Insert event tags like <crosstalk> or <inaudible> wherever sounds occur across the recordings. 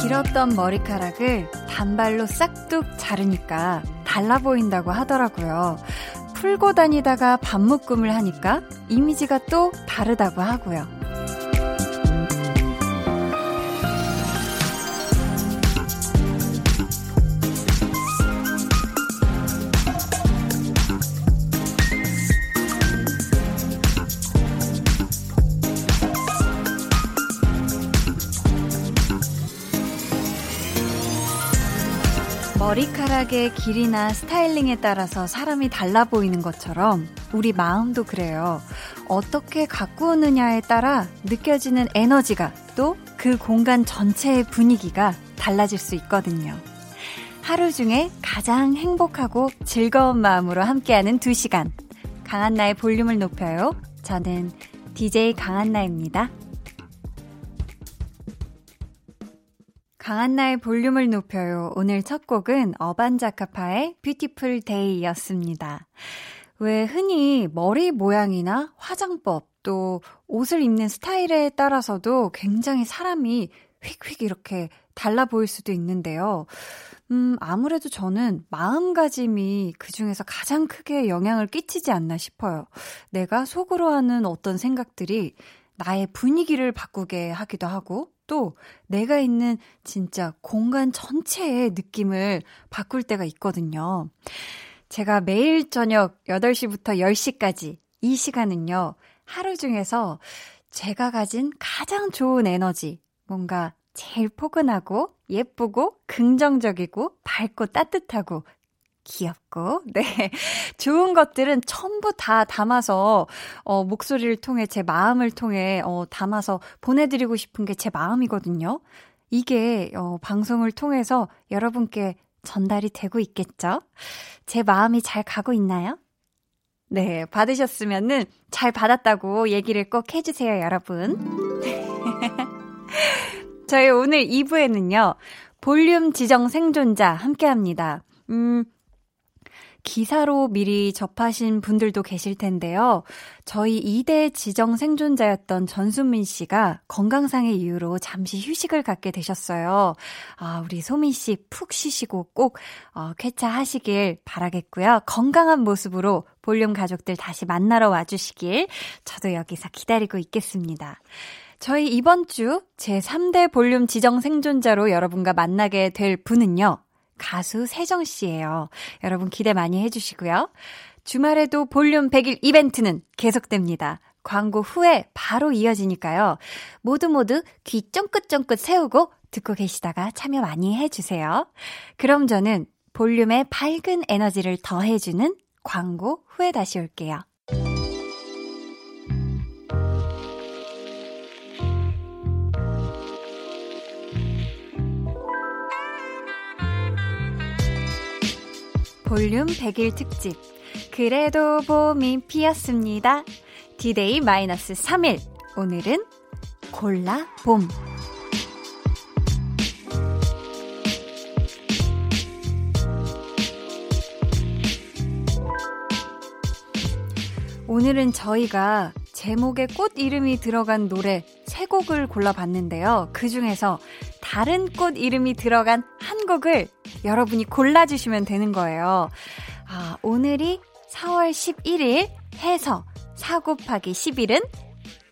길었던 머리카락을 단발로 싹둑 자르니까 달라 보인다고 하더라고요. 풀고 다니다가 반묶음을 하니까 이미지가 또 다르다고 하고요. 머리카락의 길이나 스타일링에 따라서 사람이 달라 보이는 것처럼 우리 마음도 그래요. 어떻게 가꾸느냐에 따라 느껴지는 에너지가 또 그 공간 전체의 분위기가 달라질 수 있거든요. 하루 중에 가장 행복하고 즐거운 마음으로 함께하는 2시간. 강한나의 볼륨을 높여요. 저는 DJ 강한나입니다. 강한나의 볼륨을 높여요. 오늘 첫 곡은 어반자카파의 Beautiful Day였습니다. 왜 흔히 머리 모양이나 화장법 또 옷을 입는 스타일에 따라서도 굉장히 사람이 휙휙 이렇게 달라 보일 수도 있는데요. 음, 아무래도 저는 마음가짐이 그 중에서 가장 크게 영향을 끼치지 않나 싶어요. 내가 속으로 하는 어떤 생각들이 나의 분위기를 바꾸게 하기도 하고, 또 내가 있는 진짜 공간 전체의 느낌을 바꿀 때가 있거든요. 제가 매일 저녁 8시부터 10시까지 이 시간은요, 하루 중에서 제가 가진 가장 좋은 에너지, 뭔가 제일 포근하고 예쁘고 긍정적이고 밝고 따뜻하고 귀엽고, <laughs> 네. 좋은 것들은 전부 다 담아서, 어, 목소리를 통해 제 마음을 통해, 어, 담아서 보내드리고 싶은 게 제 마음이거든요. 이게, 어, 방송을 통해서 여러분께 전달이 되고 있겠죠? 제 마음이 잘 가고 있나요? 네, 받으셨으면은 잘 받았다고 얘기를 꼭 해주세요, 여러분. <laughs> 저희 오늘 2부에는요, 볼륨 지정 생존자 함께 합니다. 음, 기사로 미리 접하신 분들도 계실 텐데요. 저희 2대 지정 생존자였던 전수민 씨가 건강상의 이유로 잠시 휴식을 갖게 되셨어요. 아, 우리 소민 씨 푹 쉬시고 꼭 어, 쾌차하시길 바라겠고요. 건강한 모습으로 볼륨 가족들 다시 만나러 와주시길 저도 여기서 기다리고 있겠습니다. 저희 이번 주 제3대 볼륨 지정 생존자로 여러분과 만나게 될 분은요. 가수 세정 씨예요. 여러분 기대 많이 해주시고요. 주말에도 볼륨 100일 이벤트는 계속됩니다. 광고 후에 바로 이어지니까요. 모두 모두 귀 쫑긋쫑긋 세우고 듣고 계시다가 참여 많이 해주세요. 그럼 저는 볼륨의 밝은 에너지를 더해주는 광고 후에 다시 올게요. 볼륨 100일 특집. 그래도 봄이 피었습니다. 디데이 마이너스 3일. 오늘은 골라 봄. 오늘은 저희가 제목에 꽃 이름이 들어간 노래 세 곡을 골라봤는데요. 그 중에서 다른 꽃 이름이 들어간 한 곡을 여러분이 골라주시면 되는 거예요. 아, 오늘이 4월 11일 해서 4 곱하기 10일은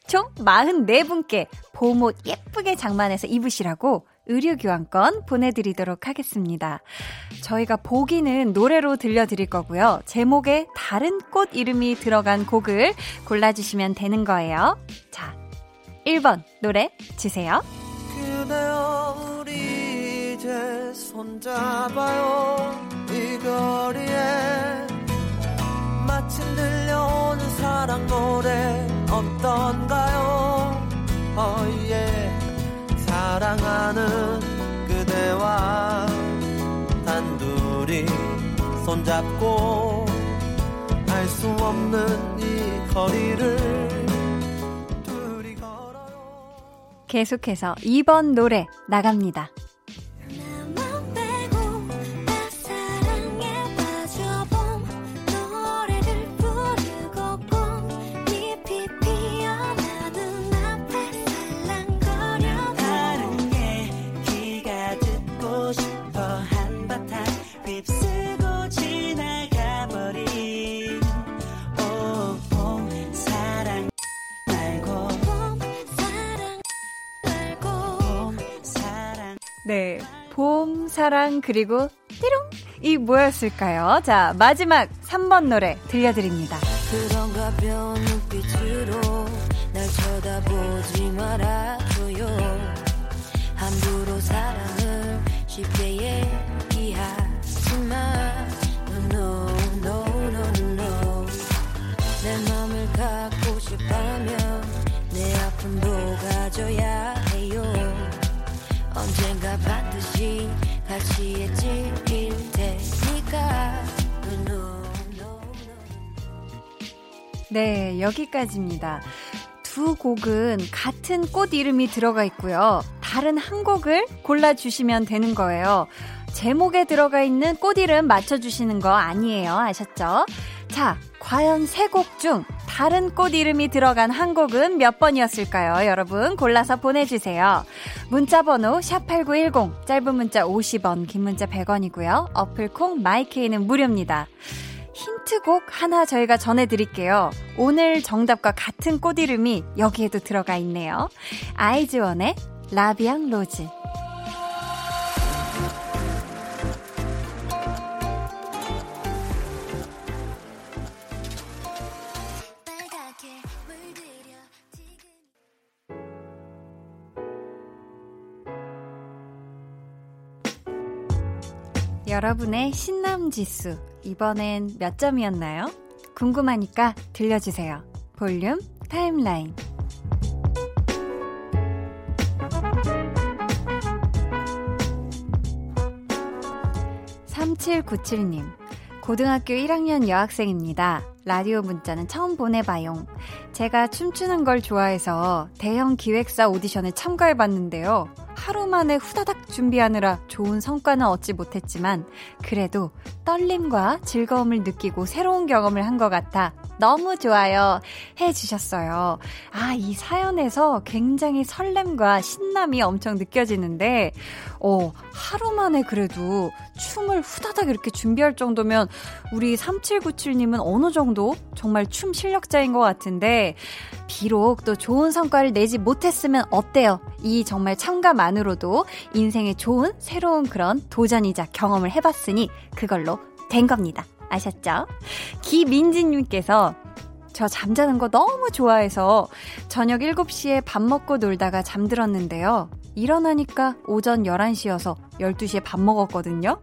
총 44분께 봄옷 예쁘게 장만해서 입으시라고 의류 교환권 보내드리도록 하겠습니다. 저희가 보기는 노래로 들려드릴 거고요. 제목에 다른 꽃 이름이 들어간 곡을 골라주시면 되는 거예요. 자, 1번 노래 주세요. 그대여 우리 이제 손잡아요 이 거리에 마침 들려오는 사랑 노래 어떤가요 oh yeah. 사랑하는 그대와 단둘이 손잡고 알 수 없는 이 거리를 계속해서 2번 노래 나갑니다. 네. 봄, 사랑, 그리고 띠롱! 이 뭐였을까요? 자, 마지막 3번 노래 들려드립니다. 그런 가벼운 눈빛으로 날 쳐다보지 말아줘요. 함부로 사랑을 쉽게 얘기하지만 no, no, no, no. 내 맘을 갖고 싶다면 내 아픔도 가져야. 언젠가 반드시 가시에 찔릴 테니까 네, 여기까지입니다. 두 곡은 같은 꽃 이름이 들어가 있고요. 다른 한 곡을 골라주시면 되는 거예요. 제목에 들어가 있는 꽃 이름 맞춰주시는 거 아니에요. 아셨죠? 자, 과연 세 곡 중 다른 꽃 이름이 들어간 한 곡은 몇 번이었을까요? 여러분 골라서 보내주세요. 문자번호 샵8910 짧은 문자 50원 긴 문자 100원이고요. 어플콩 마이케이는 무료입니다. 힌트곡 하나 저희가 전해드릴게요. 오늘 정답과 같은 꽃 이름이 여기에도 들어가 있네요. 아이즈원의 La Vie en Rose 여러분의 신남 지수, 이번엔 몇 점이었나요? 궁금하니까 들려주세요. 볼륨 타임라인. 3797님, 고등학교 1학년 여학생입니다. 라디오 문자는 처음 보내봐용. 제가 춤추는 걸 좋아해서 대형 기획사 오디션에 참가해봤는데요. 하루 만에 후다닥 준비하느라 좋은 성과는 얻지 못했지만 그래도 떨림과 즐거움을 느끼고 새로운 경험을 한 것 같아 너무 좋아요 해 주셨어요. 아, 이 사연에서 굉장히 설렘과 신남이 엄청 느껴지는데 어, 하루 만에 그래도 춤을 후다닥 이렇게 준비할 정도면 우리 3797님은 어느 정도 정말 춤 실력자인 것 같은데 비록 또 좋은 성과를 내지 못했으면 어때요? 이 정말 참가 만 으로도 인생에 좋은 새로운 그런 도전이자 경험을 해봤으니 그걸로 된 겁니다. 아셨죠? 기민지님께서 저 잠자는 거 너무 좋아해서 저녁 7시에 밥 먹고 놀다가 잠들었는데요. 일어나니까 오전 11시여서 12시에 밥 먹었거든요.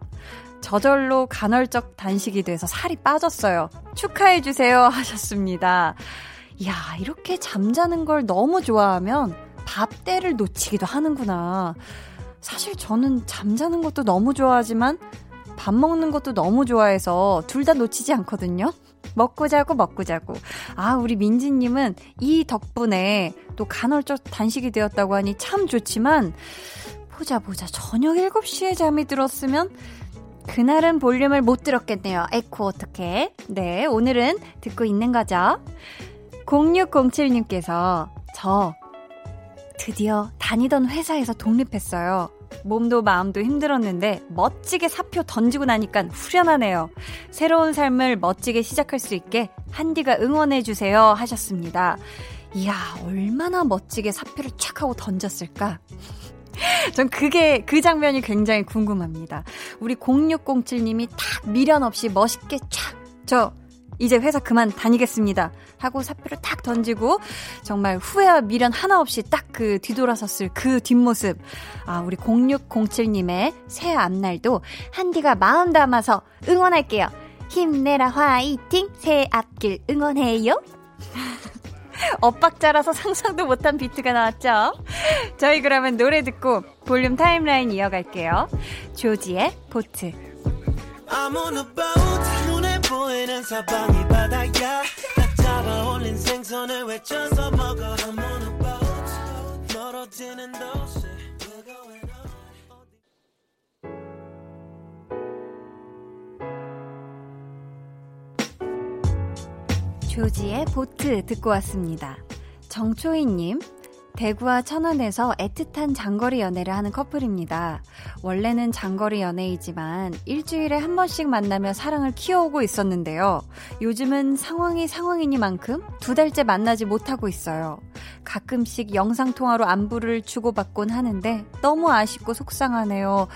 저절로 간헐적 단식이 돼서 살이 빠졌어요. 축하해주세요. 하셨습니다. 이야, 이렇게 잠자는 걸 너무 좋아하면 밥 때를 놓치기도 하는구나. 사실 저는 잠자는 것도 너무 좋아하지만 밥 먹는 것도 너무 좋아해서 둘 다 놓치지 않거든요. 먹고 자고 먹고 자고. 아, 우리 민지님은 이 덕분에 또 간헐적 단식이 되었다고 하니 참 좋지만, 보자, 보자. 저녁 7시에 잠이 들었으면, 그날은 볼륨을 못 들었겠네요. 에코 어떻게? 네, 오늘은 듣고 있는 거죠. 0607님께서 저 드디어 다니던 회사에서 독립했어요. 몸도 마음도 힘들었는데 멋지게 사표 던지고 나니까 후련하네요. 새로운 삶을 멋지게 시작할 수 있게 한디가 응원해주세요 하셨습니다. 이야, 얼마나 멋지게 사표를 촥 하고 던졌을까? <laughs> 전 그게, 그 장면이 굉장히 궁금합니다. 우리 0607님이 딱 미련 없이 멋있게 촥, 저, 이제 회사 그만 다니겠습니다. 하고 사표를 탁 던지고 정말 후회와 미련 하나 없이 딱 그 뒤돌아섰을 그 뒷모습. 아, 우리 0607님의 새 앞날도 한디가 마음 담아서 응원할게요. 힘내라 화이팅! 새 앞길 응원해요. <laughs> 엇박자라서 상상도 못한 비트가 나왔죠? 저희 그러면 노래 듣고 볼륨 타임라인 이어갈게요. 조지의 보트. 보이는 사방이 바다야. 딱 잡아 올린 생선을 외쳐서 먹어. I'm on a boat. 조지의 보트 듣고 왔습니다. 정초희님, 대구와 천안에서 애틋한 장거리 연애를 하는 커플입니다. 원래는 장거리 연애이지만 일주일에 한 번씩 만나며 사랑을 키워오고 있었는데요. 요즘은 상황이 상황이니만큼 두 달째 만나지 못하고 있어요. 가끔씩 영상통화로 안부를 주고받곤 하는데 너무 아쉽고 속상하네요.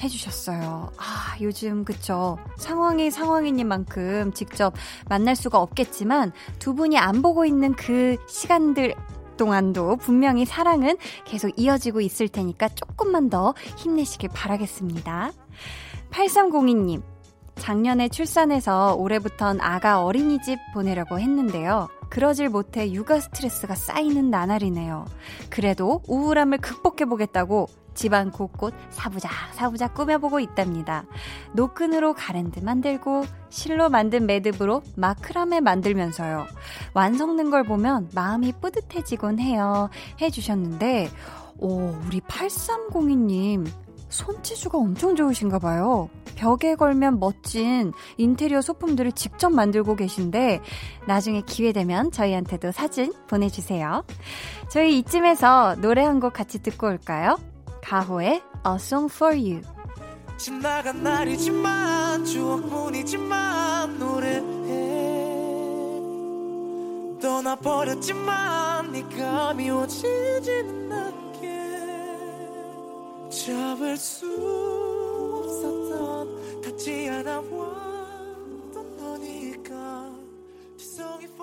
해주셨어요. 아, 요즘, 그쵸. 상황이 상황이니만큼 직접 만날 수가 없겠지만 두 분이 안 보고 있는 그 시간들 동안도 분명히 사랑은 계속 이어지고 있을 테니까 조금만 더 힘내시길 바라겠습니다. 8302님, 작년에 출산해서 올해부턴 아가 어린이집 보내려고 했는데요. 그러질 못해 육아 스트레스가 쌓이는 나날이네요. 그래도 우울함을 극복해보겠다고 집안 곳곳 사부작 사부작 꾸며보고 있답니다. 노끈으로 가랜드 만들고 실로 만든 매듭으로 마크라메 만들면서요. 완성된 걸 보면 마음이 뿌듯해지곤 해요. 해주셨는데 오 우리 8302님 손재주가 엄청 좋으신가 봐요. 벽에 걸면 멋진 인테리어 소품들을 직접 만들고 계신데 나중에 기회 되면 저희한테도 사진 보내주세요. 저희 이쯤에서 노래 한 곡 같이 듣고 올까요? 가호의 A Song For You. 지나간 날이지만 추억뿐이지만 노래해. 떠나버렸지만 네가 미워지지는 않게 잡을 수 없었던 닿지 않아 왔던 너니까. is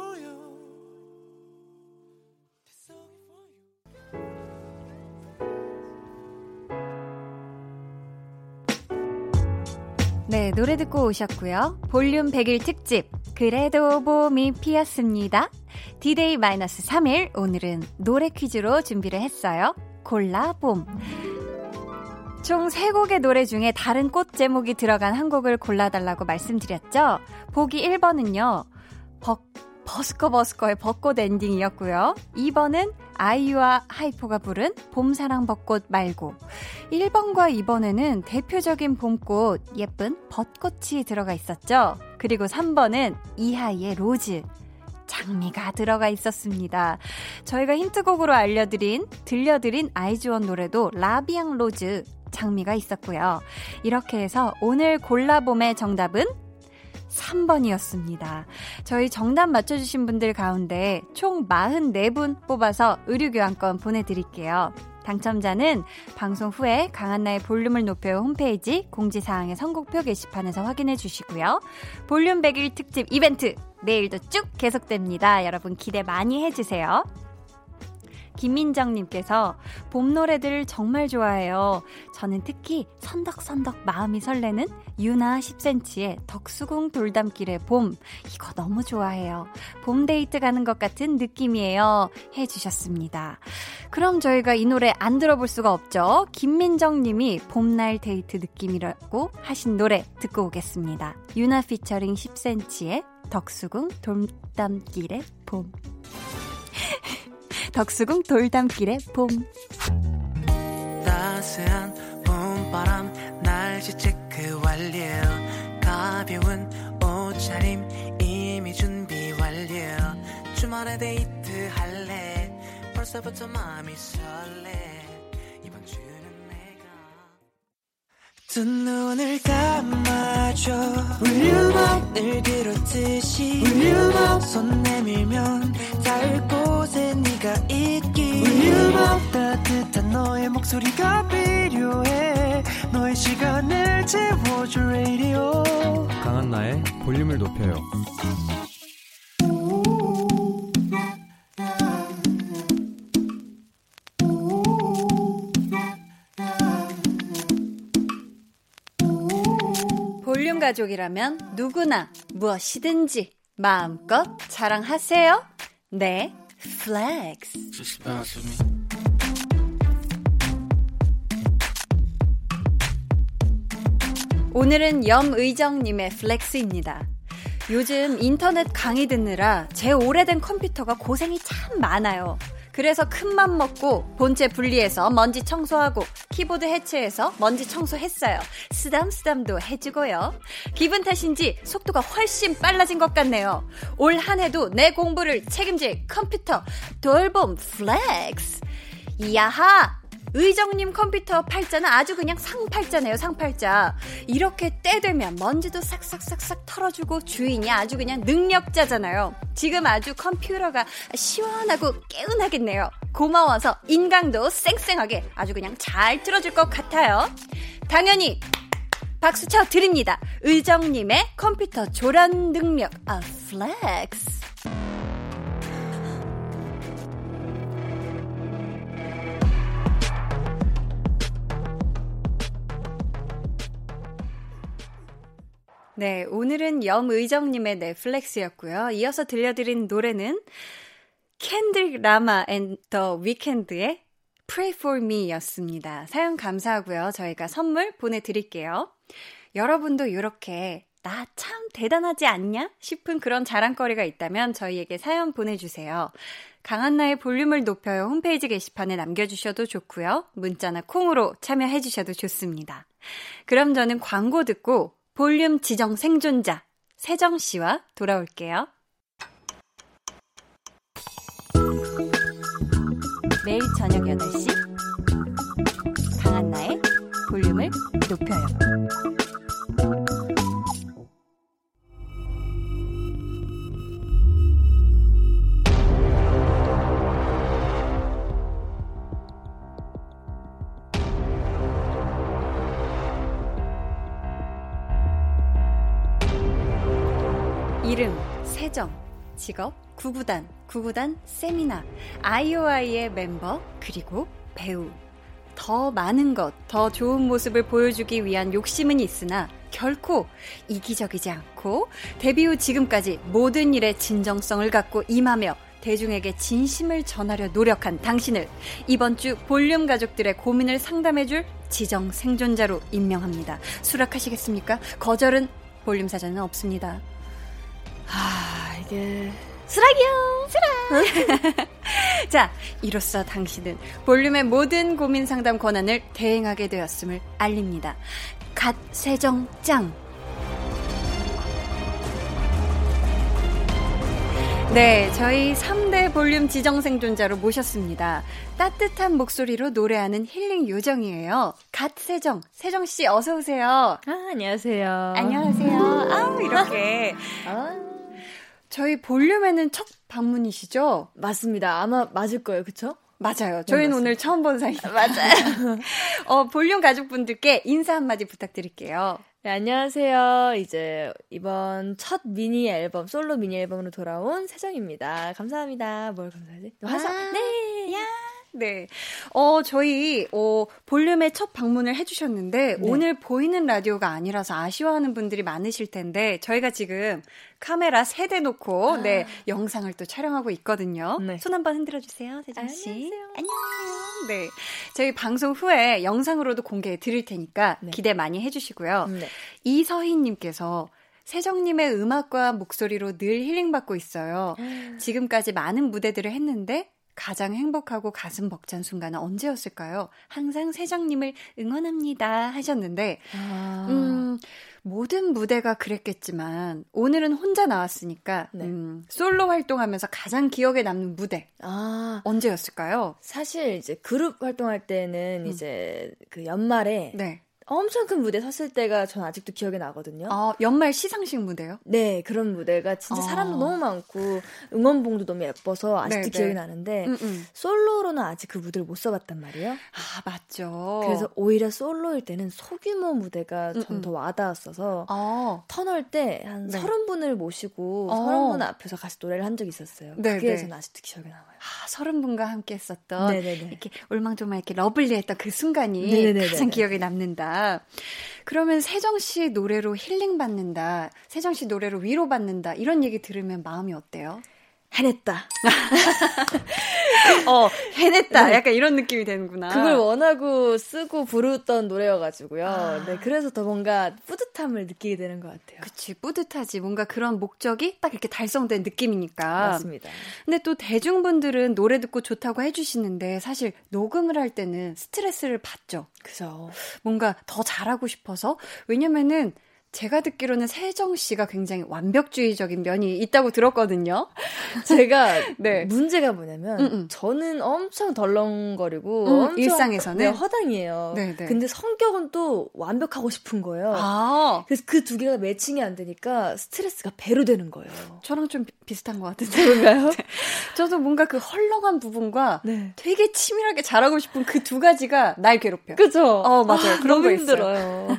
네, 노래 듣고 오셨고요. 볼륨 100일 특집 그래도 봄이 피었습니다. 디데이 마이너스 3일 오늘은 노래 퀴즈로 준비를 했어요. 골라 봄. 총 3곡의 노래 중에 다른 꽃 제목이 들어간 한 곡을 골라달라고 말씀드렸죠. 보기 1번은요. 벅 버스커 버스커의 벚꽃 엔딩이었고요. 2번은 아이유와 하이포가 부른 봄사랑 벚꽃 말고 1번과 2번에는 대표적인 봄꽃 예쁜 벚꽃이 들어가 있었죠. 그리고 3번은 이하이의 Rose 장미가 들어가 있었습니다. 저희가 힌트곡으로 알려드린 들려드린 아이즈원 노래도 La Vie en Rose 장미가 있었고요. 이렇게 해서 오늘 골라봄의 정답은 3번이었습니다. 저희 정답 맞춰주신 분들 가운데 총 44분 뽑아서 의류교환권 보내드릴게요. 당첨자는 방송 후에 강한나의 볼륨을 높여 홈페이지 공지사항의 선곡표 게시판에서 확인해 주시고요. 볼륨 100일 특집 이벤트 내일도 쭉 계속됩니다. 여러분 기대 많이 해주세요. 김민정님께서 봄 노래들 정말 좋아해요. 저는 특히 선덕선덕 마음이 설레는 유나 10cm의 덕수궁 돌담길의 봄. 이거 너무 좋아해요. 봄 데이트 가는 것 같은 느낌이에요. 해주셨습니다. 그럼 저희가 이 노래 안 들어볼 수가 없죠. 김민정님이 봄날 데이트 느낌이라고 하신 노래 듣고 오겠습니다. 유나 피처링 10cm의 덕수궁 돌담길의 봄. <laughs> 덕수궁 돌담길의 봄. 따스한 봄바람 날씨 체크 완료. 가벼운 옷차림 이미 준비 완료. 주말에 데이트 할래. 벌써부터 마음이 설레. 두 눈을 감아줘. Will you know? 늘 그렇듯이 Will you know? 손 내밀면 닿을 곳에 네가 있기 Will you know? 따뜻한 너의 목소리가 필요해 너의 시간을 채워줄 radio 강한나의 볼륨을 높여요 볼륨 가족이라면 누구나 무엇이든지 마음껏 자랑하세요. 내 flex. 오늘은 염의정님의 flex입니다. 요즘 인터넷 강의 듣느라 제 오래된 컴퓨터가 고생이 참 많아요. 그래서 큰맘 먹고 본체 분리해서 먼지 청소하고 키보드 해체해서 먼지 청소했어요. 쓰담쓰담도 해주고요. 기분 탓인지 속도가 훨씬 빨라진 것 같네요. 올 한 해도 내 공부를 책임질 컴퓨터 돌봄 flex. 야하! 의정님 컴퓨터 팔자는 아주 그냥 상팔자네요, 상팔자. 이렇게 때 되면 먼지도 싹싹싹싹 털어주고 주인이 아주 그냥 능력자잖아요. 지금 아주 컴퓨터가 시원하고 깨운하겠네요. 고마워서 인강도 쌩쌩하게 아주 그냥 잘 틀어줄 것 같아요. 당연히 박수 쳐 드립니다. 의정님의 컴퓨터 조련 능력, 아, flex. 네, 오늘은 염의정님의 내 flex였고요. 이어서 들려드린 노래는 켄드릭 라마 and 더 위켄드의 Pray for Me 였습니다. 사연 감사하고요. 저희가 선물 보내드릴게요. 여러분도 이렇게 나 참 대단하지 않냐? 싶은 그런 자랑거리가 있다면 저희에게 사연 보내주세요. 강한나의 볼륨을 높여요 홈페이지 게시판에 남겨주셔도 좋고요. 문자나 콩으로 참여해주셔도 좋습니다. 그럼 저는 광고 듣고 볼륨 지정 생존자 세정 씨와 돌아올게요. 매일 저녁 8시 강한나의 볼륨을 높여요. 세정 직업 구구단 구구단 세미나 아이오아이의 멤버 그리고 배우 더 많은 것, 더 좋은 모습을 보여주기 위한 욕심은 있으나 결코 이기적이지 않고 데뷔 후 지금까지 모든 일에 진정성을 갖고 임하며 대중에게 진심을 전하려 노력한 당신을 이번 주 볼륨 가족들의 고민을 상담해줄 지정 생존자로 임명합니다. 수락하시겠습니까? 거절은 볼륨 사전은 없습니다. 아, 이게 수락이요. 수락. <laughs> 자, 이로써 당신은 볼륨의 모든 고민 상담 권한을 대행하게 되었음을 알립니다. God 세정 짱. 네, 저희 3대 볼륨 지정 생존자로 모셨습니다. 따뜻한 목소리로 노래하는 힐링 요정이에요. God 세정, 세정 씨 어서 오세요. 아, 안녕하세요. 안녕하세요. 아, 이렇게. 아. <laughs> 저희 볼륨에는 첫 방문이시죠? 맞습니다. 아마 맞을 거예요. 그쵸? 맞아요. 저희는 네, 오늘 처음 본 사이입니다. <laughs> 맞아요. <laughs> 어, 볼륨 가족분들께 인사 한마디 부탁드릴게요. 네, 안녕하세요. 이제 이번 첫 미니 앨범, 솔로 미니 앨범으로 돌아온 세정입니다. 감사합니다. 뭘 감사하지? 화사. 아, 네. 야. 네. 어, 저희, 어, 볼륨에 첫 방문을 해주셨는데, 네. 오늘 보이는 라디오가 아니라서 아쉬워하는 분들이 많으실 텐데, 저희가 지금 카메라 세 대 놓고, 아. 네, 영상을 또 촬영하고 있거든요. 네. 손 한번 흔들어 주세요, 세정씨. 안녕하세요. 안녕하세요. 네. 저희 방송 후에 영상으로도 공개해 드릴 테니까 네. 기대 많이 해주시고요. 네. 이서희님께서 세정님의 음악과 목소리로 늘 힐링받고 있어요. 음. 지금까지 많은 무대들을 했는데 가장 행복하고 가슴 벅찬 순간은 언제였을까요? 항상 세정님을 응원합니다 하셨는데, 아. 음, 모든 무대가 그랬겠지만, 오늘은 혼자 나왔으니까, 네. 음, 솔로 활동하면서 가장 기억에 남는 무대. 아. 언제였을까요? 사실 이제 그룹 활동할 때는 음. 이제 그 연말에, 네. 엄청 큰 무대 섰을 때가 전 아직도 기억에 나거든요. 아, 연말 시상식 무대요? 네, 그런 무대가 진짜 아. 사람도 너무 많고 응원봉도 너무 예뻐서 아직도 네네. 기억이 네. 나는데 음음. 음. 솔로로는 아직 그 무대를 못 써봤단 말이에요. 아, 맞죠. 그래서 오히려 솔로일 때는 소규모 무대가 전 더 와닿았어서 아. 터널 때 한 네. 30분을 모시고 아. 30분 앞에서 같이 노래를 한 적이 있었어요. 네네. 그게 네. 전 아직도 기억에 남아요. 아, 30분과 함께 했었던 네네네. 이렇게 울망졸망 이렇게 러블리했던 그 순간이 네네네네. 가장 기억에 남는다. 그러면 세정 씨 노래로 힐링 받는다. 세정 씨 노래로 위로 받는다. 이런 얘기 들으면 마음이 어때요? 해냈다. <laughs> 어, 해냈다. 네. 약간 이런 느낌이 되는구나. 그걸 원하고 쓰고 부르던 노래여가지고요. 아. 네, 그래서 더 뭔가 뿌듯함을 느끼게 되는 것 같아요. 그치, 뿌듯하지. 뭔가 그런 목적이 딱 이렇게 달성된 느낌이니까. 맞습니다. 근데 또 대중분들은 노래 듣고 좋다고 해주시는데 사실 녹음을 할 때는 스트레스를 받죠. 그죠. 뭔가 더 잘하고 싶어서. 왜냐면은 제가 듣기로는 세정 씨가 굉장히 완벽주의적인 면이 있다고 들었거든요. <laughs> 제가 네. 문제가 뭐냐면 음음. 음. 저는 엄청 덜렁거리고 음, 엄청 일상에서는 네, 허당이에요. 네네. 네. 근데 성격은 또 완벽하고 싶은 거예요. 아. 그래서 그 두 개가 매칭이 안 되니까 스트레스가 배로 되는 거예요. 저랑 좀 비슷한 것 같은데 그런가요? <laughs> 네. 저도 뭔가 그 헐렁한 부분과 네. 되게 치밀하게 잘하고 싶은 그 두 가지가 날 괴롭혀요. 그죠? 어 맞아요. 아, 그런 거 힘들어요.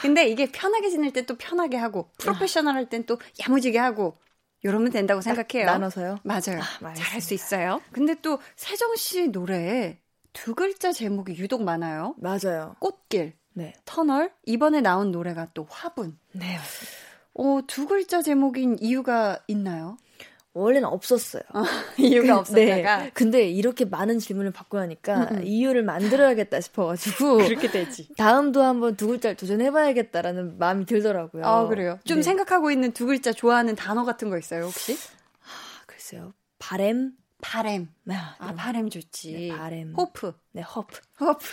근데 이게 편하게 지낼 때또 편하게 하고 프로페셔널 할 땐 또 야무지게 하고 이러면 된다고 생각해요. 나눠서요? 맞아요. 아, 잘할 수 있어요. 근데 또 세정 씨 노래에 두 글자 제목이 유독 많아요. 맞아요. 꽃길, 네. 터널, 이번에 나온 노래가 또 화분. 네. 어, 두 글자 제목인 이유가 있나요? 원래는 없었어요. 어, <laughs> 이유가 그, 없었다가. 네. 근데 이렇게 많은 질문을 받고 나니까 음, 음. 이유를 만들어야겠다 싶어가지고. <laughs> 그렇게 되지. 다음도 한번 두 글자를 도전해봐야겠다라는 마음이 들더라고요. 아, 그래요? 좀 네. 생각하고 있는 두 글자 좋아하는 단어 같은 거 있어요, 혹시? 아, 글쎄요. 바램? 바램. 네, 아, 바램 좋지. 네, 바램. 호프. 네, 호프. 호프.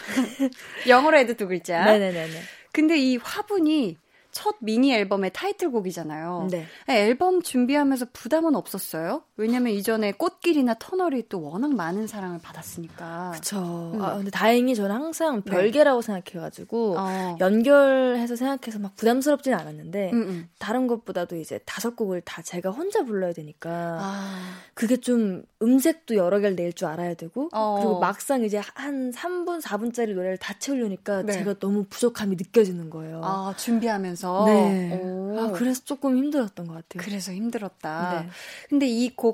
<laughs> 영어로 해도 두 글자. 네네네. 근데 이 화분이 첫 미니 앨범의 타이틀곡이잖아요. 네. 앨범 준비하면서 부담은 없었어요? 왜냐면 이전에 꽃길이나 터널이 또 워낙 많은 사랑을 받았으니까. 그쵸. 음. 아, 근데 다행히 저는 항상 네. 별개라고 네. 생각해가지고, 어. 연결해서 생각해서 막 부담스럽지는 않았는데, 음음. 음. 다른 것보다도 이제 다섯 곡을 다 제가 혼자 불러야 되니까, 아. 그게 좀 음색도 여러 개를 낼 줄 알아야 되고, 어. 그리고 막상 이제 한 3분, 4분짜리 노래를 다 채우려니까 네. 제가 너무 부족함이 느껴지는 거예요. 아, 준비하면서? 네. 아, 그래서 조금 힘들었던 것 같아요. 그래서 힘들었다. 네. 근데 이곡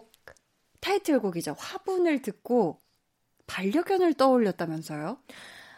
타이틀곡이죠. 화분을 듣고 반려견을 떠올렸다면서요?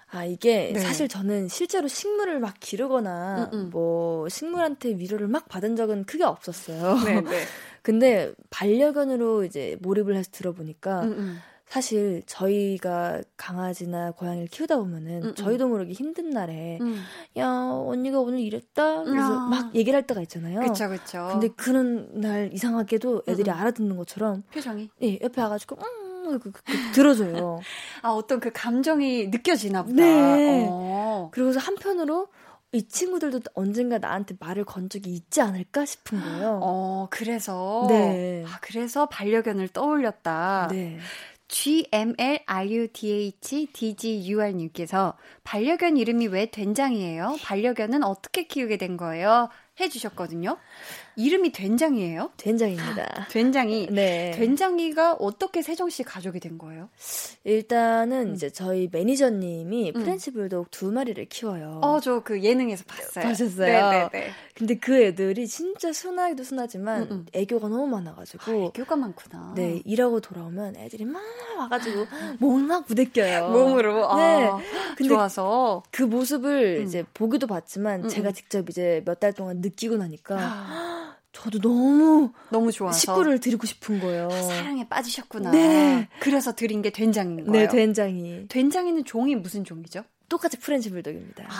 아, 이게 네. 사실 저는 실제로 식물을 막 기르거나 음음. 뭐 식물한테 위로를 막 받은 적은 크게 없었어요. 네, 네. <laughs> 근데 반려견으로 이제 몰입을 해서 들어보니까 음음. 사실 저희가 강아지나 고양이를 키우다 보면은 음, 음. 저희도 모르게 힘든 날에 음. 야 언니가 오늘 이랬다 그래서 야. 막 얘기를 할 때가 있잖아요. 그렇죠, 그렇죠. 근데 그런 날 이상하게도 애들이 음. 음. 알아듣는 것처럼 표정이 예 옆에 와가지고 음 그, 그, 그, 들어줘요. <laughs> 아 어떤 그 감정이 느껴지나 보다. 네. 어. 그리고서 한편으로 이 친구들도 언젠가 나한테 말을 건 적이 있지 않을까 싶은 거예요. 어, 그래서. 네. 아, 그래서 반려견을 떠올렸다. 네. GMLIUTHDGUR님께서 반려견 이름이 왜 된장이에요? 반려견은 어떻게 키우게 된 거예요? 해주셨거든요. 이름이 된장이에요? 된장입니다. 된장이. 네. 된장이가 어떻게 세정 씨 가족이 된 거예요? 일단은 음. 이제 저희 매니저님이 음. French bulldog 두 마리를 키워요. 어, 저 그 예능에서 봤어요. 보셨어요? 네네네. 네, 네. 근데 그 애들이 진짜 순하기도 순하지만 음, 음. 애교가 너무 많아가지고. 아, 애교가 많구나. 네, 일하고 돌아오면 애들이 막 와가지고 <gasps> 몸을 막 부대껴요. 몸으로. 네. 아, 근데 좋아서 그 모습을 음. 이제 보기도 봤지만 제가 직접 이제 몇 달 동안 느끼고 나니까. <gasps> 저도 너무 너무 좋아서 식구를 들이고 싶은 거예요. 아, 사랑에 빠지셨구나. 네. 그래서 들인 게 된장인 네, 거예요. 네, 된장이. 된장이는 종이 무슨 종이죠? 똑같이 French bulldog입니다. 아,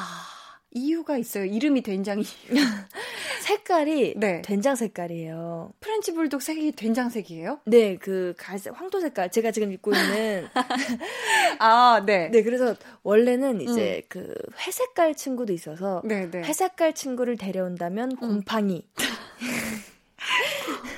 이유가 있어요. 이름이 된장이. <laughs> 색깔이 네. 된장 색깔이에요. French bulldog 색이 된장색이에요? 네, 그 갈색 황토 색깔 제가 지금 입고 있는 <laughs> 아, 네. 네, 그래서 원래는 이제 음. 그 회색깔 친구도 있어서 네, 네. 회색깔 친구를 데려온다면 음. 곰팡이. <laughs>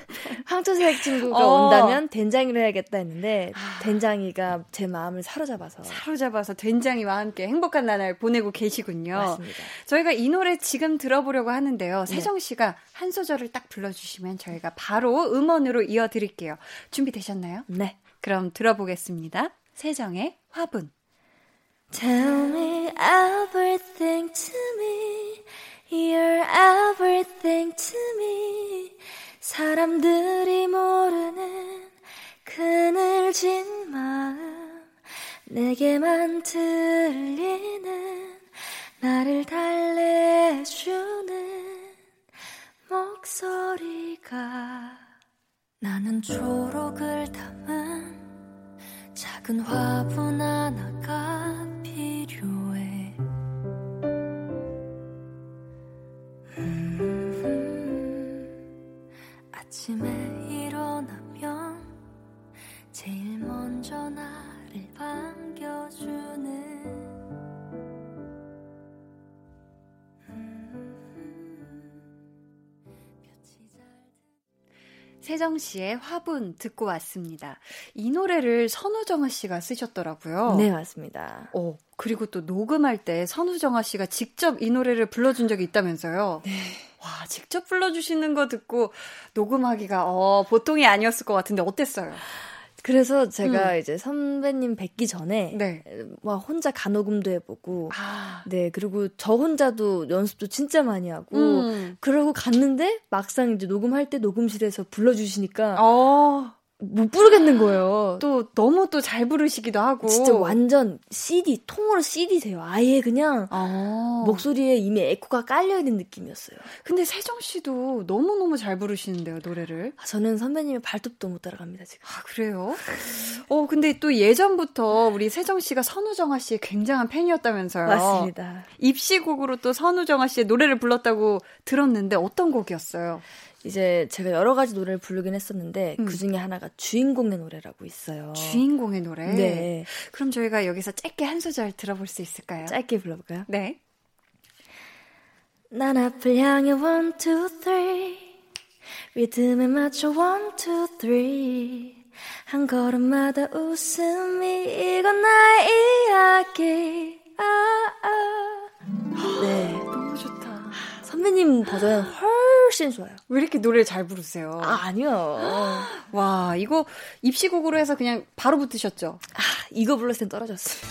황토색 친구가 어. 온다면 된장이를 해야겠다 했는데 아. 된장이가 제 마음을 사로잡아서 사로잡아서 된장이와 함께 행복한 나날 보내고 계시군요. 맞습니다. 저희가 이 노래 지금 들어보려고 하는데요. 네. 세정 씨가 한 소절을 딱 불러주시면 저희가 바로 음원으로 이어드릴게요. 준비되셨나요? 네. 그럼 들어보겠습니다. 세정의 화분. Tell me everything to me. You're everything to me. 사람들이 모르는 그늘진 마음 내게만 들리는 나를 달래주는 목소리가 나는 초록을 담은 작은 화분 하 씨의 화분 듣고 왔습니다. 이 노래를 선우정아 씨가 쓰셨더라고요. 네, 맞습니다. 오, 그리고 또 녹음할 때 선우정아 씨가 직접 이 노래를 불러준 적이 있다면서요? 네. 와, 직접 불러주시는 거 듣고 녹음하기가 어, 보통이 아니었을 것 같은데 어땠어요? 그래서 제가 음. 이제 선배님 뵙기 전에 네. 막 혼자 간호금도 해보고 아. 네 그리고 저 혼자도 연습도 진짜 많이 하고 음. 그러고 갔는데 막상 이제 녹음할 때 녹음실에서 불러주시니까 어. 못 부르겠는 거예요. 또 너무 또 잘 부르시기도 하고. 진짜 완전 CD, 통으로 CD세요. 아예 그냥 아. 목소리에 이미 에코가 깔려 있는 느낌이었어요. 근데 세정 씨도 너무 너무 잘 부르시는데요, 노래를. 아, 저는 선배님의 발톱도 못 따라갑니다, 지금. 아, 그래요? 어, 근데 또 예전부터 우리 세정 씨가 선우정아 씨의 굉장한 팬이었다면서요. 맞습니다. 입시곡으로 또 선우정아 씨의 노래를 불렀다고 들었는데 어떤 곡이었어요? 이제 제가 여러 가지 노래를 부르긴 했었는데 음. 그 중에 하나가 주인공의 노래라고 있어요. 주인공의 노래? 네. 그럼 저희가 여기서 짧게 한 소절 들어볼 수 있을까요? 짧게 불러볼까요? 네. 난 앞을 향해 one two three 리듬에 맞춰 one two three 한 걸음마다 웃음이 이건 나의 이야기 아, 아. 네 너무 좋다 선배님 버전은 훨씬 좋아요. 왜 이렇게 노래를 잘 부르세요? 아, 아니요. <gasps> 와, 이거 입시곡으로 해서 그냥 바로 붙으셨죠? 아, 이거 불렀을 땐 떨어졌어요.